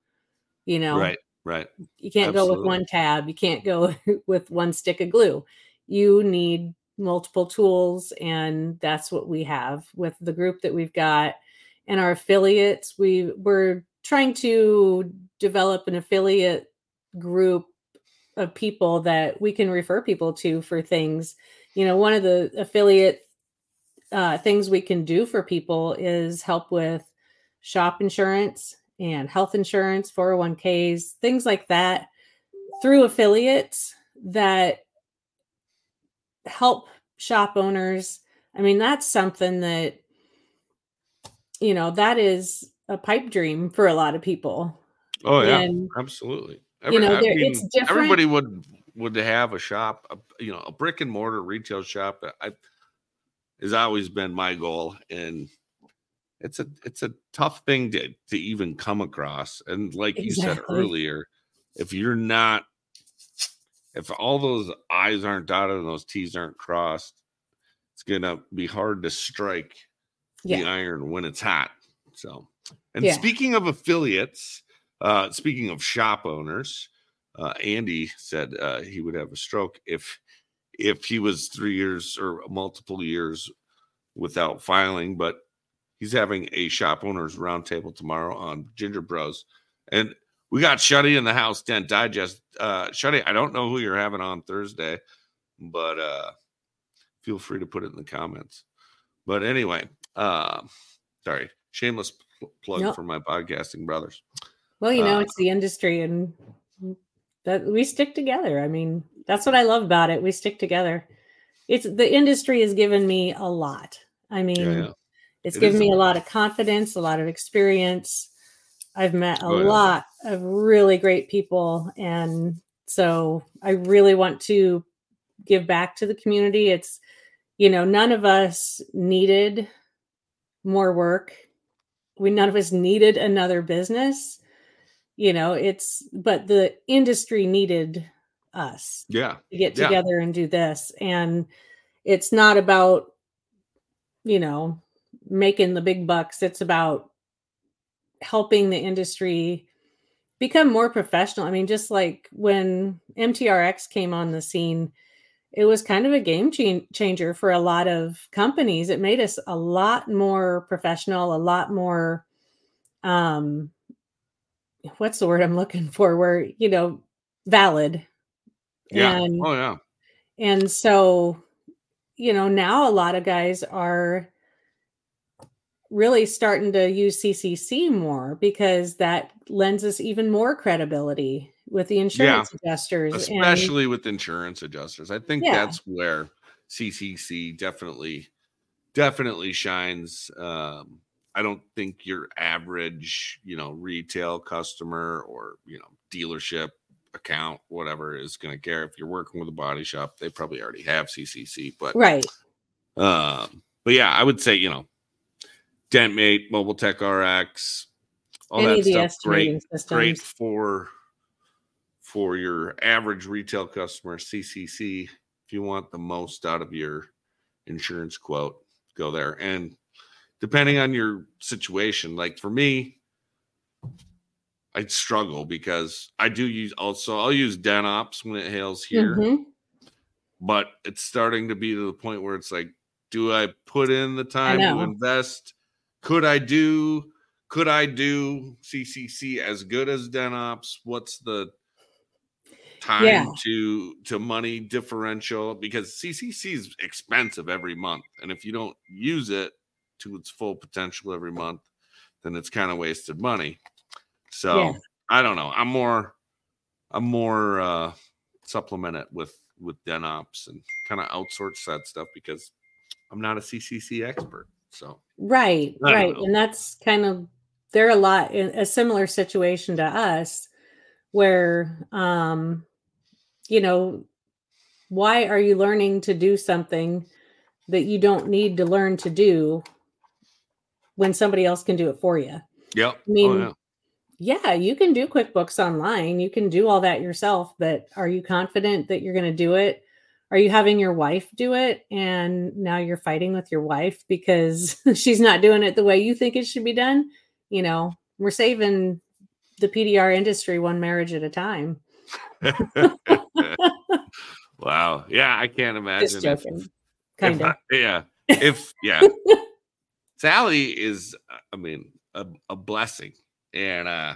you know Right. Right. you can't go with one tab you can't go with one stick of glue you need multiple tools and that's what we have with the group that we've got and our affiliates we we're trying to develop an affiliate group of people that we can refer people to for things you know one of the affiliate uh, things we can do for people is help with shop insurance and health insurance 401ks things like that through affiliates that help shop owners i mean that's something that you know that is a pipe dream for a lot of people Oh yeah. and Absolutely. You know, there- it's different. Everybody would would have a shop, a, you know, a brick and mortar retail shop. I has always been my goal, and it's a it's a tough thing to to even come across. And like you said earlier, if you're not, if all those I's aren't dotted and those T's aren't crossed, it's gonna be hard to strike the iron when it's hot. So, and Yeah. speaking of affiliates, uh, speaking of shop owners, uh, Andy said uh, he would have a stroke if if he was three years or multiple years without filing. But he's having a shop owners roundtable tomorrow on Ginger Bros, and we got Shuddy in the house. Dent Digest, uh, Shuddy. I don't know who you're having on Thursday, but uh, feel free to put it in the comments. But anyway, uh, sorry, shameless pl- plug Nope. for my podcasting brothers. Well, you know, Uh, it's the industry and that we stick together. I mean, that's what I love about it. We stick together. It's the industry has given me a lot. I mean, Yeah, yeah. it's It given me a a lot of confidence, a lot of experience. I've met a Oh, yeah. lot of really great people. And so I really want to give back to the community. It's, you know, none of us needed more work. We none of us needed another business. You know, it's but the industry needed us Yeah, to get Yeah. together and do this. And it's not about, you know, making the big bucks. It's about helping the industry become more professional. I mean, just like when MTRX came on the scene, it was kind of a game ch- changer for a lot of companies. It made us a lot more professional, a lot more um what's the word I'm looking for where, you know, valid. Yeah. And oh yeah. and so you know, now a lot of guys are really starting to use CCC more because that lends us even more credibility with the insurance adjusters. and- especially with insurance adjusters. I think Yeah. that's where CCC definitely definitely shines. Um, I don't think your average, you know, retail customer or you know dealership account, whatever, is going to care. If you're working with a body shop, they probably already have CCC. But right. um, but yeah, I would say you know, DentMate, Mobile Tech RX, all Any that of the stuff. Great, great for for your average retail customer. CCC, if you want the most out of your insurance quote, go there. And depending on your situation, like for me, I'd struggle because I do use also I'll use DenOps when it hails here Mhm. but it's starting to be to the point where it's like, do I put in the time to invest? Could I do? Could I do CCC as good as DenOps? What's the time Yeah. to to money differential? Because CCC is expensive every month, and if you don't use it to its full potential every month, then it's kind of wasted money. So Yeah. I don't know. I'm more, I'm more uh supplement it with with DenOps and kind of outsource that stuff because I'm not a CCC expert. So Right, right. know. And that's kind of they're a lot in a similar situation to us where um you know why are you learning to do something that you don't need to learn to do when somebody else can do it for you? yep. I mean, oh, yeah. Yeah, you can do QuickBooks online. You can do all that yourself, but are you confident that you're going to do it? Are you having your wife do it and now you're fighting with your wife because she's not doing it the way you think it should be done? You know, we're saving the PDR industry one marriage at a time. wow. Yeah, I can't imagine. Just joking. if Kind of. I- yeah. If yeah. Sally is, I mean, a, a blessing. And uh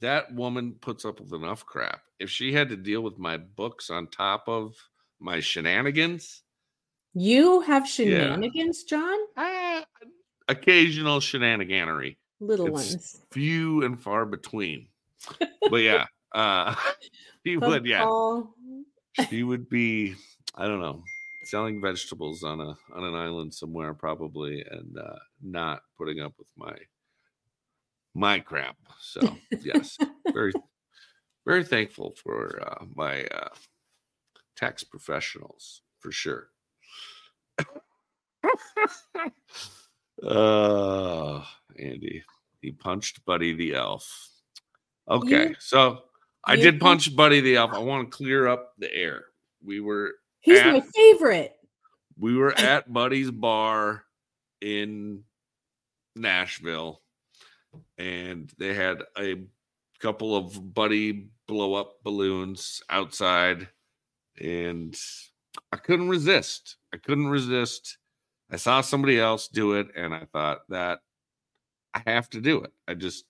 that woman puts up with enough crap. If she had to deal with my books on top of my shenanigans, You have shenanigans, John? ah, occasional shenaniganery. Little It's- ones. few and far between. but yeah, uh he would, yeah. She would be, I don't know, selling vegetables on a on an island somewhere probably and uh not putting up with my my crap. So yes, very very thankful for uh my uh tax professionals for sure. uh Andy, he punched Buddy the elf. Okay, You- so I you did punch Buddy the elf. I want to clear up the air. We were He's at- my favorite. we were at Buddy's bar in Nashville, and they had a couple of Buddy blow up balloons outside, and I couldn't resist. I couldn't resist. I saw somebody else do it, and I thought that I have to do it. I just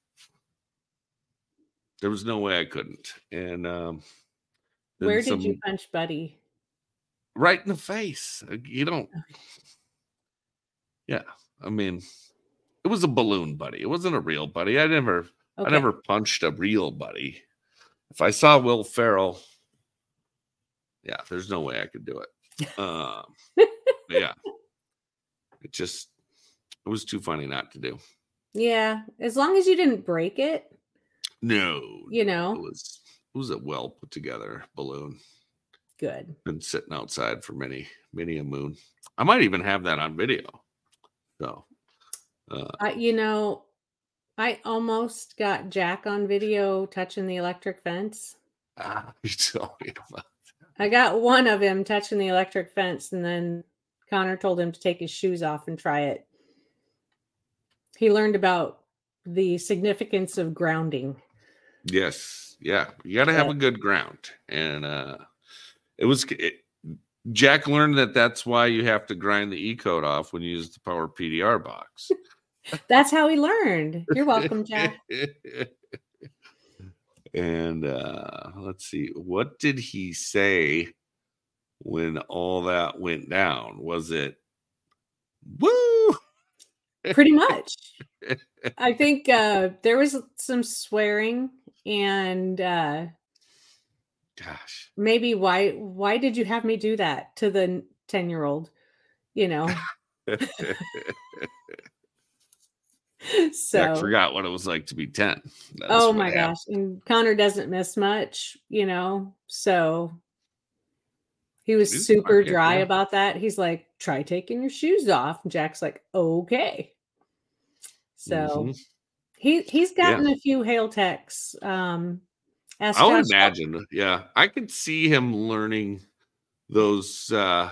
there was no way I couldn't, and um, Where did some- you punch Buddy? right in the face. You don't. Yeah, I mean, it was a balloon buddy. It wasn't a real buddy. I never, I never punched a real buddy. If I saw Will Ferrell, yeah, there's no way I could do it. Um, yeah, it just it was too funny not to do. Yeah, as long as you didn't break it, No, you know it was it was a well put together balloon. good. Been sitting outside for many many a moon. I might even have that on video. So, uh, I, you know, I almost got Jack on video touching the electric fence. ah, you told me about I got one of him touching the electric fence, and then Connor told him to take his shoes off and try it. he learned about the significance of grounding. Yes. Yeah. You got to have Yeah. a good ground. And uh it was it, Jack learned that that's why you have to grind the E coat off when you use the Power PDR box. That's how he learned. You're welcome, Jack. and uh let's see what did he say when all that went down was it woo Pretty much. I think uh, there was some swearing and uh, gosh maybe why why did you have me do that to the 10 year old? You know, so Jack forgot what it was like to be 10 That's oh my gosh and connor doesn't miss much you know so he was He's super dry yeah. about that. He's like try taking your shoes off. And jack's like okay. So Mhm. he he's Yeah. gotten a few hail techs um i would Josh imagine yeah. I could see him learning those uh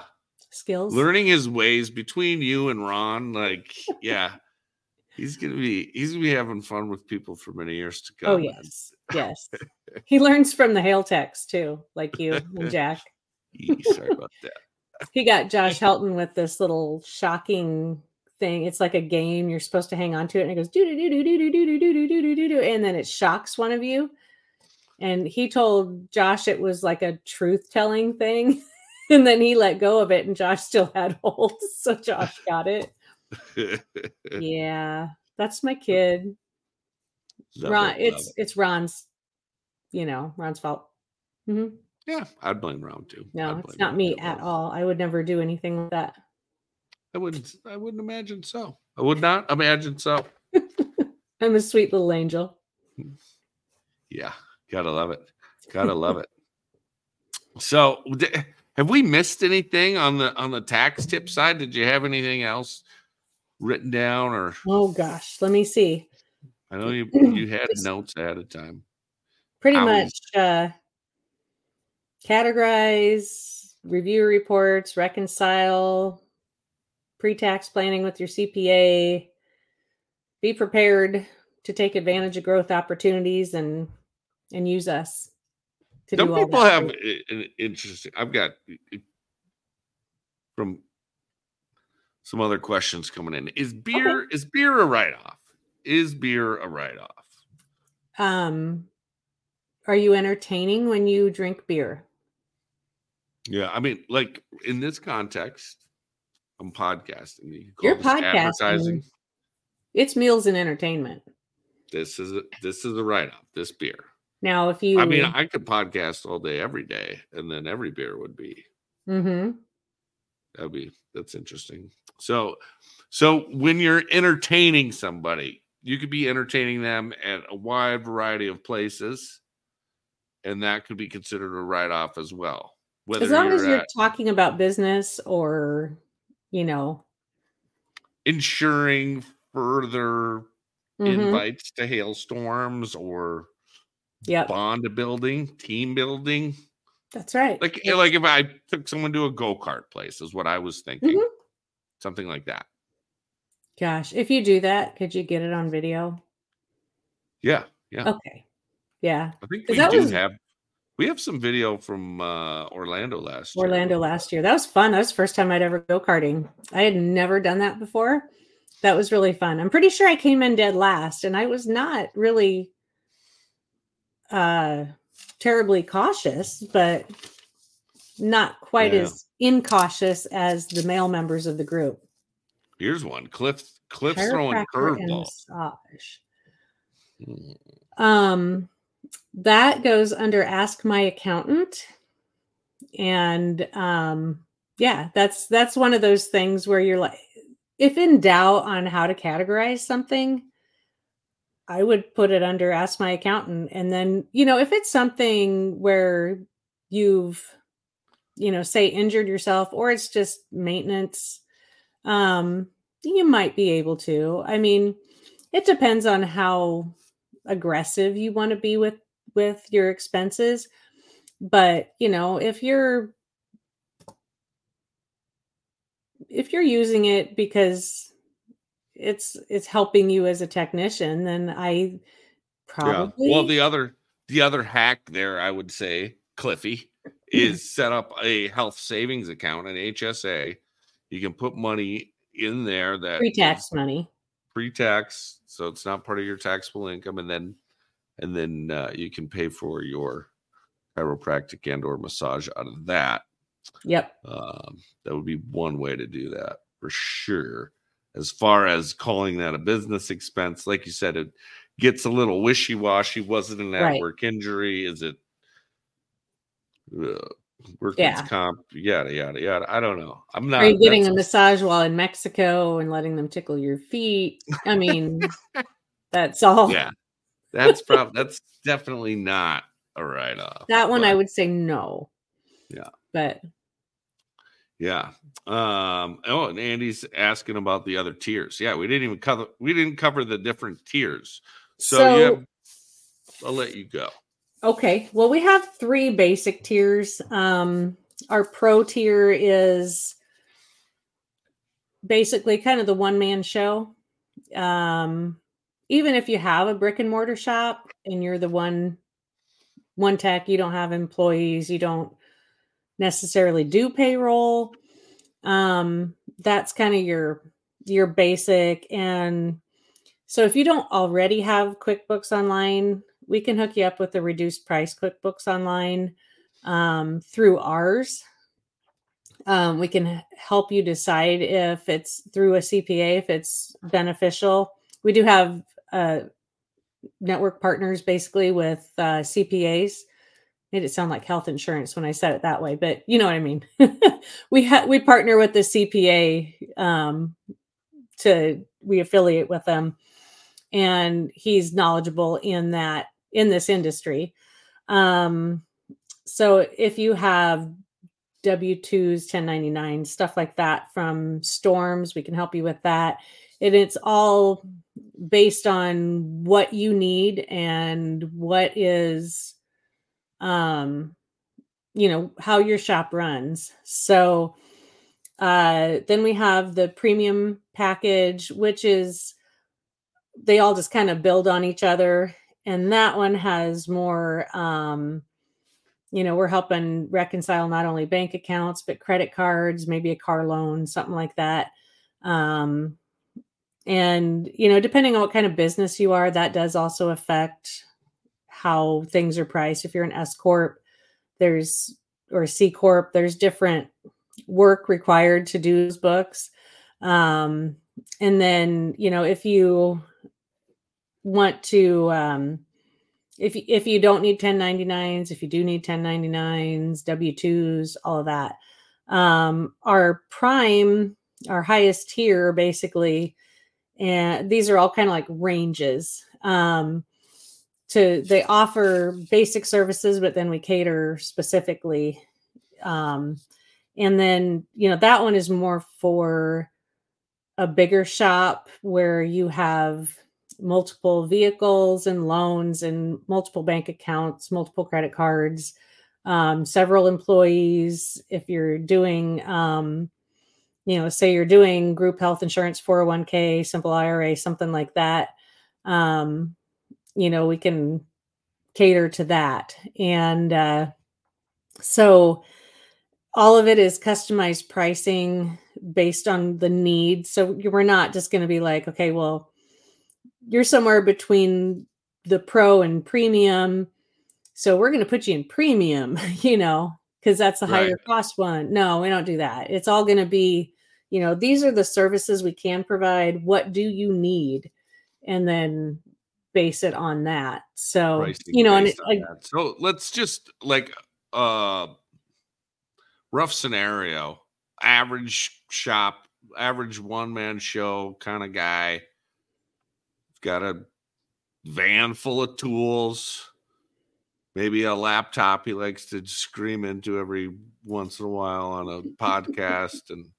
skills. learning his ways between you and ron like yeah he's gonna be he's gonna be having fun with people for many years to come oh yes yes he learns from the hail techs too like you and jack sorry about that he got Josh Helton with this little shocking thing. It's like a game. You're supposed to hang on to it, and it goes do do do do do do do do do do do do do, and then it shocks one of you. And he told Josh it was like a truth telling thing, and then he let go of it, and Josh still had hold, so Josh got it. Yeah, that's my kid. Love Ron, it, it's it. it's Ron's, you know, Ron's fault. hmm yeah i'd blame ron too No, it's not Ron me at all. I would never do anything like that. i wouldn't i wouldn't imagine so i would not imagine so I'm a sweet little angel. yeah gotta love it gotta love it so have we missed anything on the on the tax tip side did you have anything else written down or Oh gosh, let me see. i know you you had notes ahead of time Pretty much uh categorize, review reports, reconcile, pre-tax planning with your CPA, be prepared to take advantage of growth opportunities and and use us to Some do all people that. have an interesting. I've got from some other questions coming in. Is beer is beer a write off? Is beer a write off? um are you entertaining when you drink beer? Yeah, I mean, like in this context, I'm podcasting. You You're podcasting. It's meals and entertainment. This is a, this is a write off. This beer. Now if you I mean, I could podcast all day, every day, and then every beer would be Mhm. That'd be that's interesting. So, so when you're entertaining somebody, you could be entertaining them at a wide variety of places, and that could be considered a write off as well. Whether as long as you're you're at talking about business or you know ensuring further mhm, invites to hailstorms or yep bond building, team building. that's right Like, Yep. like if I took someone to a go kart place, is what I was thinking. Mhm. Something like that. gosh if you do that could you get it on video? Yeah, yeah. okay. Yeah. I think we that do was- have we have some video from uh Orlando last year. orlando last year. That was fun. That was the first time i'd ever go karting i had never done that before. That was really fun. I'm pretty sure i came in dead last and i was not really uh terribly cautious but not quite Yeah. as incautious as the male members of the group Here's one. Cliff Cliff's throwing curveballs. Mm, Um, that goes under Ask My Accountant, and um, yeah, that's that's one of those things where you're like, if in doubt on how to categorize something, I would put it under Ask My Accountant, and then you know if it's something where you've you know say injured yourself or it's just maintenance um you might be able to i mean it depends on how aggressive you want to be with with your expenses but you know if you're if you're using it because it's it's helping you as a technician, then I probably Yeah. Well, the other the other hack there, I would say, Cliffy, is set up a health savings account, an HSA. You can put money in there that pre-tax money. pre-tax, so it's not part of your taxable income, and then and then uh, you can pay for your chiropractic and or massage out of that. Yep. Um, that would be one way to do that for sure. As far as calling that a business expense, like you said, it gets a little wishy washy. Was it an at work injury? Is it uh, workman's Yeah. comp? Yada, yada, yada. I don't know. I'm not Are you getting a massage while in Mexico and letting them tickle your feet? I mean, that's all. Yeah, that's probably that's definitely not a write off. That one I would say no. Yeah. But Yeah. Um, oh, and Andy's asking about the other tiers. Yeah, we didn't even cover we didn't cover the different tiers. So, So- yeah, I'll let you go. Okay. Well, we have three basic tiers. Um, our pro tier is basically kind of the one man show. Um, even if you have a brick and mortar shop and you're the one one tech, you don't have employees, you don't necessarily do payroll. Um, that's kind of your your basic and so if you don't already have QuickBooks Online, we can hook you up with the reduced price QuickBooks Online um, through ours. Um, we can help you decide if it's through a CPA, if it's beneficial. We do have uh, network partners basically with uh, CPAs. Made it sound like health insurance when I said it that way, but you know what I mean. we ha- we partner with the CPA um, to we affiliate with them and he's knowledgeable in that in this industry. Um so if you have w2s 1099 stuff like that from storms we can help you with that. And it's all based on what you need and what is um you know how your shop runs. So uh then we have the premium package which is they all just kind of build on each other and that one has more um you know we're helping reconcile not only bank accounts but credit cards maybe a car loan something like that. Um and you know depending on what kind of business you are that does also affect how things are priced. If you're an s corp there's or c corp there's different work required to do those books. Um and then you know if you want to um if if you don't need 1099s if you do need 1099s w2s all of that um our prime our highest tier basically and these are all kind of like ranges um to they offer basic services but then we cater specifically um and then you know that one is more for a bigger shop where you have multiple vehicles and loans and multiple bank accounts, multiple credit cards, um, several employees. If you're doing, um, you know, say you're doing group health insurance, 401k, simple IRA, something like that, um, you know, we can cater to that. And uh, so all of it is customized pricing based on the need. So we're not just going to be like, okay, well, you're somewhere between the pro and premium. So we're going to put you in premium, you know, because that's the higher Right. cost one. No, we don't do that. It's all going to be, you know, these are the services we can provide. What do you need? And then base it on that. So, Pricing you know, and it, like, so let's just like uh rough scenario average shop average one man show kind of guy got a van full of tools maybe a laptop he likes to scream into every once in a while on a podcast and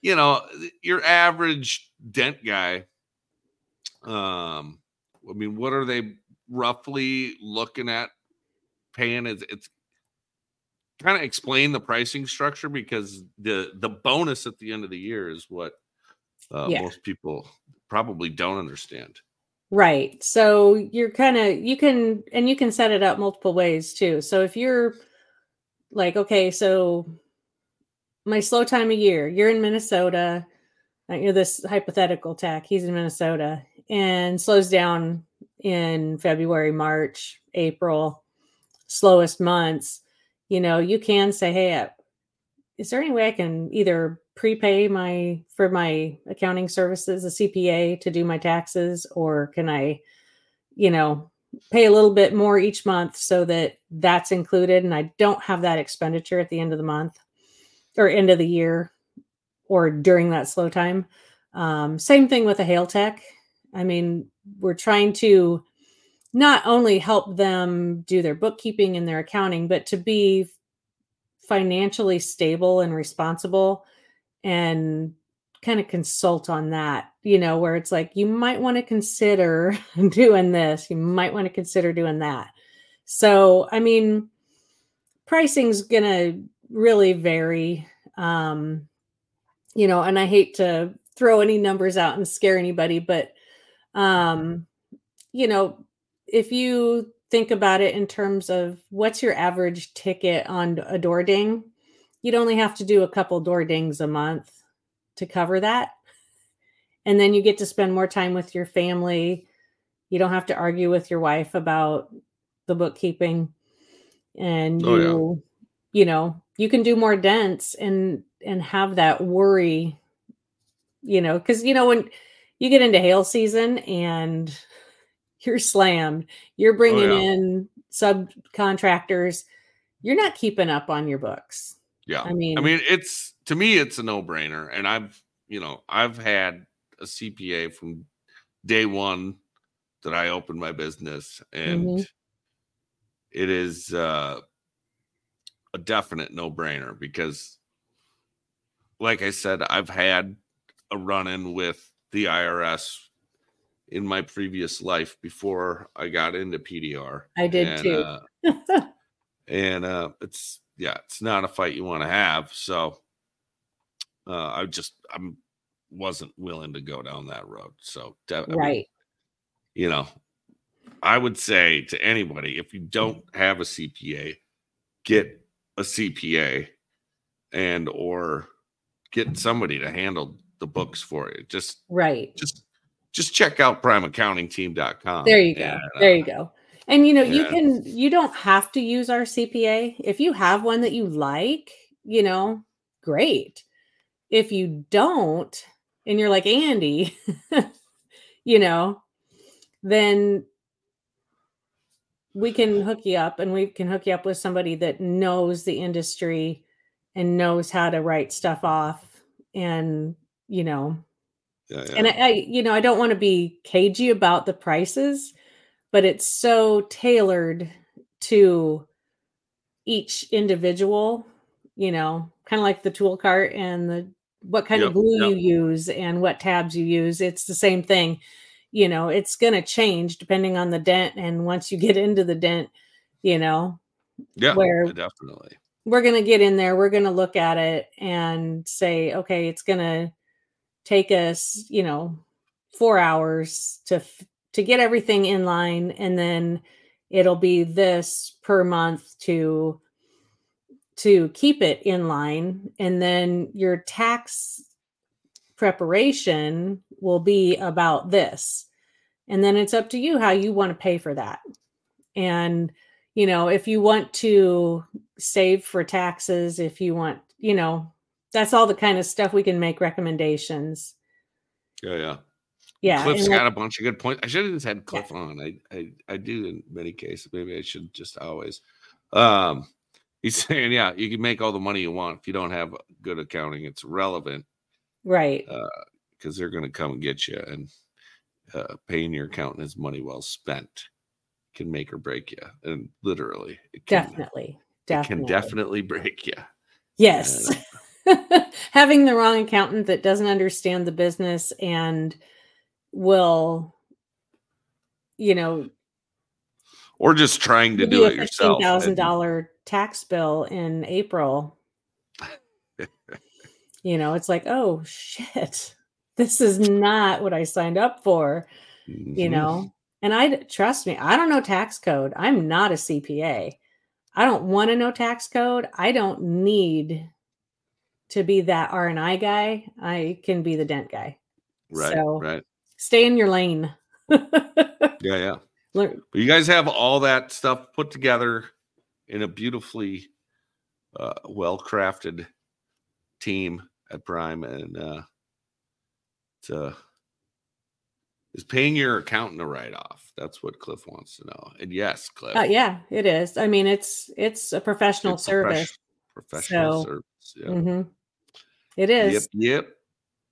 you know your average dent guy um i mean what are they roughly looking at paying it's, it's kind of explain the pricing structure because the the bonus at the end of the year is what uh, Yeah. most people probably don't understand. Right. So you're kind of you can and you can set it up multiple ways too. So if you're like okay, so my slow time of year, you're in Minnesota, uh, you know this hypothetical tech, he's in Minnesota and slows down in February, March, April, slowest months, you know, you can say, "Hey, uh, is there any way I can either prepay my for my accounting services, a CPA to do my taxes, or can I, you know, pay a little bit more each month so that that's included and I don't have that expenditure at the end of the month or end of the year or during that slow time. Um, same thing with a hail tech. I mean, we're trying to not only help them do their bookkeeping and their accounting, but to be financially stable and responsible and kind of consult on that, you know, where it's like you might want to consider doing this, you might want to consider doing that. So, I mean, pricing's going to really vary. Um, you know, and I hate to throw any numbers out and scare anybody, but um, you know, if you think about it in terms of what's your average ticket on a door ding, you'd only have to do a couple door dings a month to cover that. And then you get to spend more time with your family. You don't have to argue with your wife about the bookkeeping. And you, oh, yeah. you know, you can do more dents and and have that worry, you know, because you know, when you get into hail season and you're slammed, you're oh, bringing oh, yeah. in subcontractors, you're not keeping up on your books. Yeah. I mean, I mean, it's to me, it's a no brainer. And I've, you know, I've had a CPA from day one that I opened my business, and mm-hmm. it is uh, a definite no brainer because, like I said, I've had a run in with the IRS in my previous life before I got into PDR. I did and, too. uh, and uh, it's yeah, it's not a fight you want to have. So uh, I just I'm wasn't willing to go down that road. So right, you know, I would say to anybody if you don't have a CPA, get a CPA and or get somebody to handle the books for you. Just right. Just just check out primeaccountingteam.com. There you go. And, there uh, you go. And you know, yeah. you can you don't have to use our CPA. If you have one that you like, you know, great. If you don't, and you're like Andy, you know, then we can hook you up and we can hook you up with somebody that knows the industry and knows how to write stuff off and you know yeah, yeah. and I, I you know i don't want to be cagey about the prices but it's so tailored to each individual, you know, kind of like the tool cart and the what kind yep, of glue yep. you use and what tabs you use. It's the same thing. You know, it's going to change depending on the dent. And once you get into the dent, you know, yeah, where definitely we're going to get in there, we're going to look at it and say, okay, it's going to take us, you know, four hours to to get everything in line and then it'll be this per month to to keep it in line. And then your tax preparation will be about this. And then it's up to you how you want to pay for that. And you know if you want to save for taxes if you want you know that's all the kind of stuff we can make recommendations. Yeah yeah yeah, Cliff's got a bunch of good points. I should have just had Cliff yeah. on. I, I I do in many cases. Maybe I should just always. Um, he's saying, yeah, you can make all the money you want if you don't have good accounting. It's relevant, right? Because uh, they're going to come and get you, and uh, paying your accountant is money well spent. Can make or break you, and literally, it can, definitely, definitely, it can definitely break you. Yes. Having the wrong accountant that doesn't understand the business and will you know or just trying to do it yourself thousand dollar tax bill in april you know it's like oh shit this is not what I signed up for, Mhm. you know. And I trust me, I don't know tax code. I'm not a CPA. I don't want to know tax code. I don't need to be that R and I guy. I can be the dent guy. right, so- right. Stay in your lane. Yeah, yeah. Learn- But you guys have all that stuff put together in a beautifully uh, well crafted team at Prime, and uh, it's, uh, is paying your accountant a write off. That's what Cliff wants to know. And yes, Cliff, Uh, yeah, it is. I mean, it's it's a professional it's service. professional So, service. Yeah. hmm It is. Yep, yep.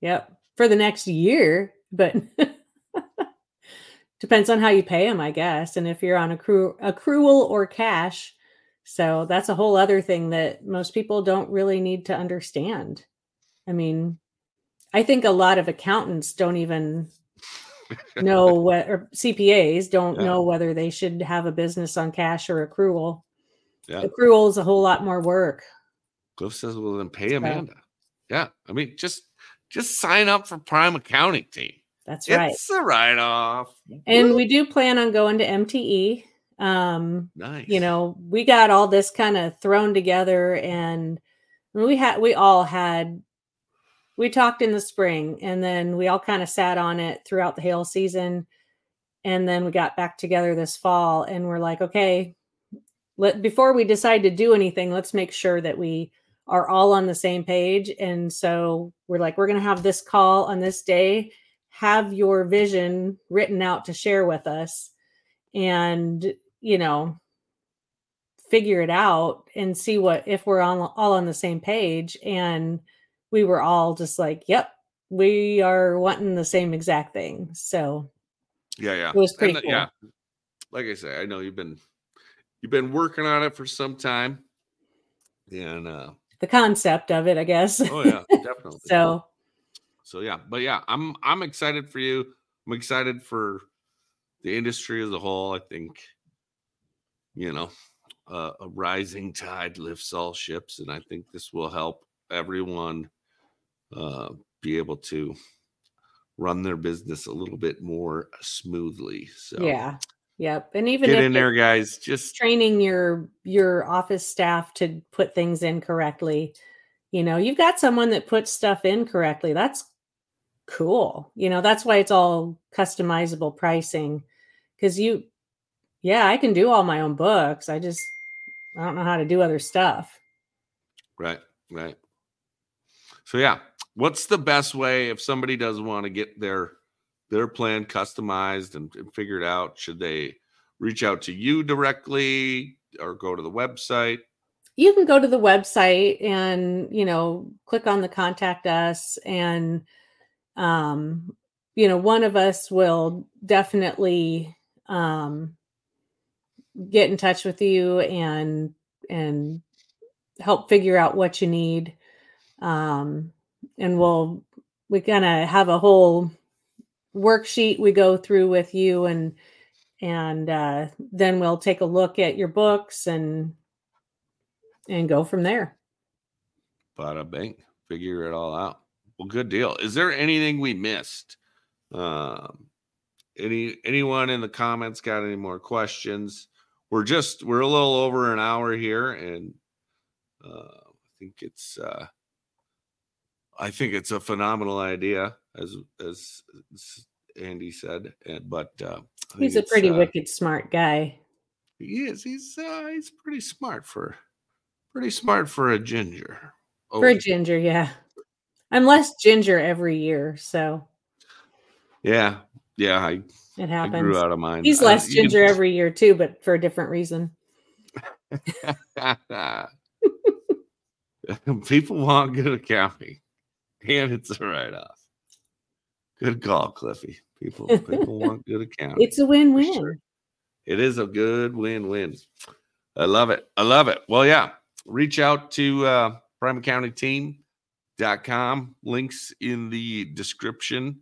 Yep. For the next year, but depends on how you pay them, I guess, and if you're on accru- accrual or cash. So that's a whole other thing that most people don't really need to understand. I mean, I think a lot of accountants don't even know what or CPAs don't Yeah. know whether they should have a business on cash or accrual. Yeah. Accrual is a whole lot more work. Cliff says, "Well, then pay So- Amanda." Yeah, I mean, just just sign up for Prime Accounting Team. That's right. It's a write off. And we do plan on going to MTE. Um, nice. you know we got all this kind of thrown together and we had we all had we talked in the spring and then we all kind of sat on it throughout the hail season and then we got back together this fall and we're like okay let before we decide to do anything let's make sure that we are all on the same page and so we're like we're going to have this call on this day have your vision written out to share with us and you know figure it out and see what if we're on all on the same page and we were all just like yep we are wanting the same exact thing so Yeah, yeah. It was pretty And, uh, Yeah. Like I say, I know you've been you've been working on it for some time. And uh the concept of it i guess oh yeah, definitely. so so yeah, but yeah, I'm I'm excited for you. I'm excited for the industry as a whole. I think you know, uh, a rising tide lifts all ships, and I think this will help everyone uh, be able to run their business a little bit more smoothly. So yeah yep and even get in there, guys. Just training your your office staff to put things in correctly you know you've got someone that puts stuff in correctly that's cool you know that's why it's all customizable pricing because you yeah i can do all my own books i just i don't know how to do other stuff Right, right. So yeah, what's the best way if somebody does want to get their their plan customized and, and figured out? Should they reach out to you directly or go to the website? you can go to the website and you know click on the contact us and um you know one of us will definitely um get in touch with you and and help figure out what you need um and we'll we kind of have a whole worksheet we go through with you and and uh, then we'll take a look at your books and and go from there. Bada bing, figure it all out. Well, good deal. Is there anything we missed? Um, any anyone in the comments got any more questions? We're just we're a little over an hour here, and uh, I think it's uh, I think it's a phenomenal idea, as as, Andy said. And but uh, He's a pretty uh, wicked smart guy. He is. He's uh, he's pretty smart for pretty smart for a ginger. For a Oh, ginger, yeah. I'm less ginger every year, so yeah, yeah. I it I happens. grew out of mine. He's I- less you ginger every year too, but for a different reason. People want good accounting, and it's a write off. Good call, Cliffy. People people want good accounting. It's a win-win. sure. It is a good win-win. I love it. I love it. Well, yeah. Reach out to uh primeaccountingteam.com. Links in the description.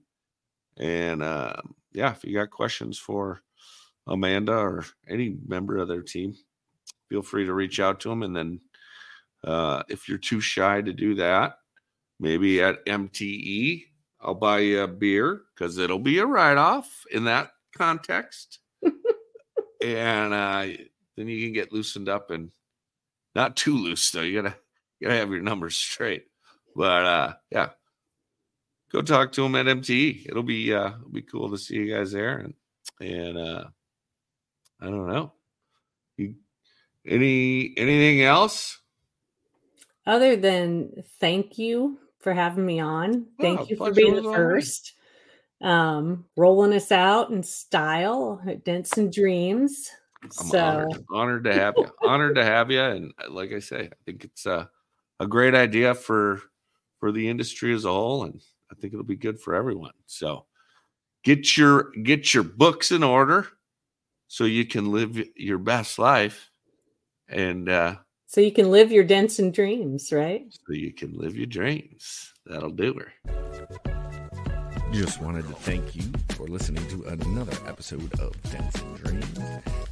And uh, yeah, if you got questions for Amanda or any member of their team, feel free to reach out to them. And then uh, if you're too shy to do that, maybe at MTE, I'll buy you a beer because it'll be a write off in that context. and uh, then you can get loosened up and not too loose though. You gotta you gotta have your numbers straight. But uh, yeah, go talk to him at MTE. It'll be uh, it'll be cool to see you guys there. And and uh, I don't know. You, any anything else? Other than thank you for having me on. Thank Oh, you for being the first. Um, rolling us out in style at Dents and Dreams. I'm so honored, honored to have you. honored to have you. And uh, like I say, I think it's a, a great idea for for the industry as a whole, and I think it'll be good for everyone. So get your get your books in order so you can live your best life, and uh, so you can live your Dents and Dreams, right? so you can live your dreams. That'll do her. Just wanted to thank you for listening to another episode of Dents and Dreams.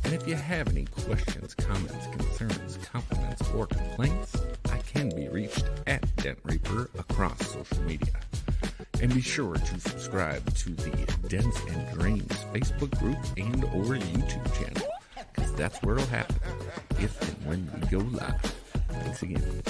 And if you have any questions, comments, concerns, compliments, or complaints, I can be reached at Dent Reaper across social media. And be sure to subscribe to the Dents and Dreams Facebook group and or YouTube channel, because that's where it'll happen if and when we go live. Thanks again.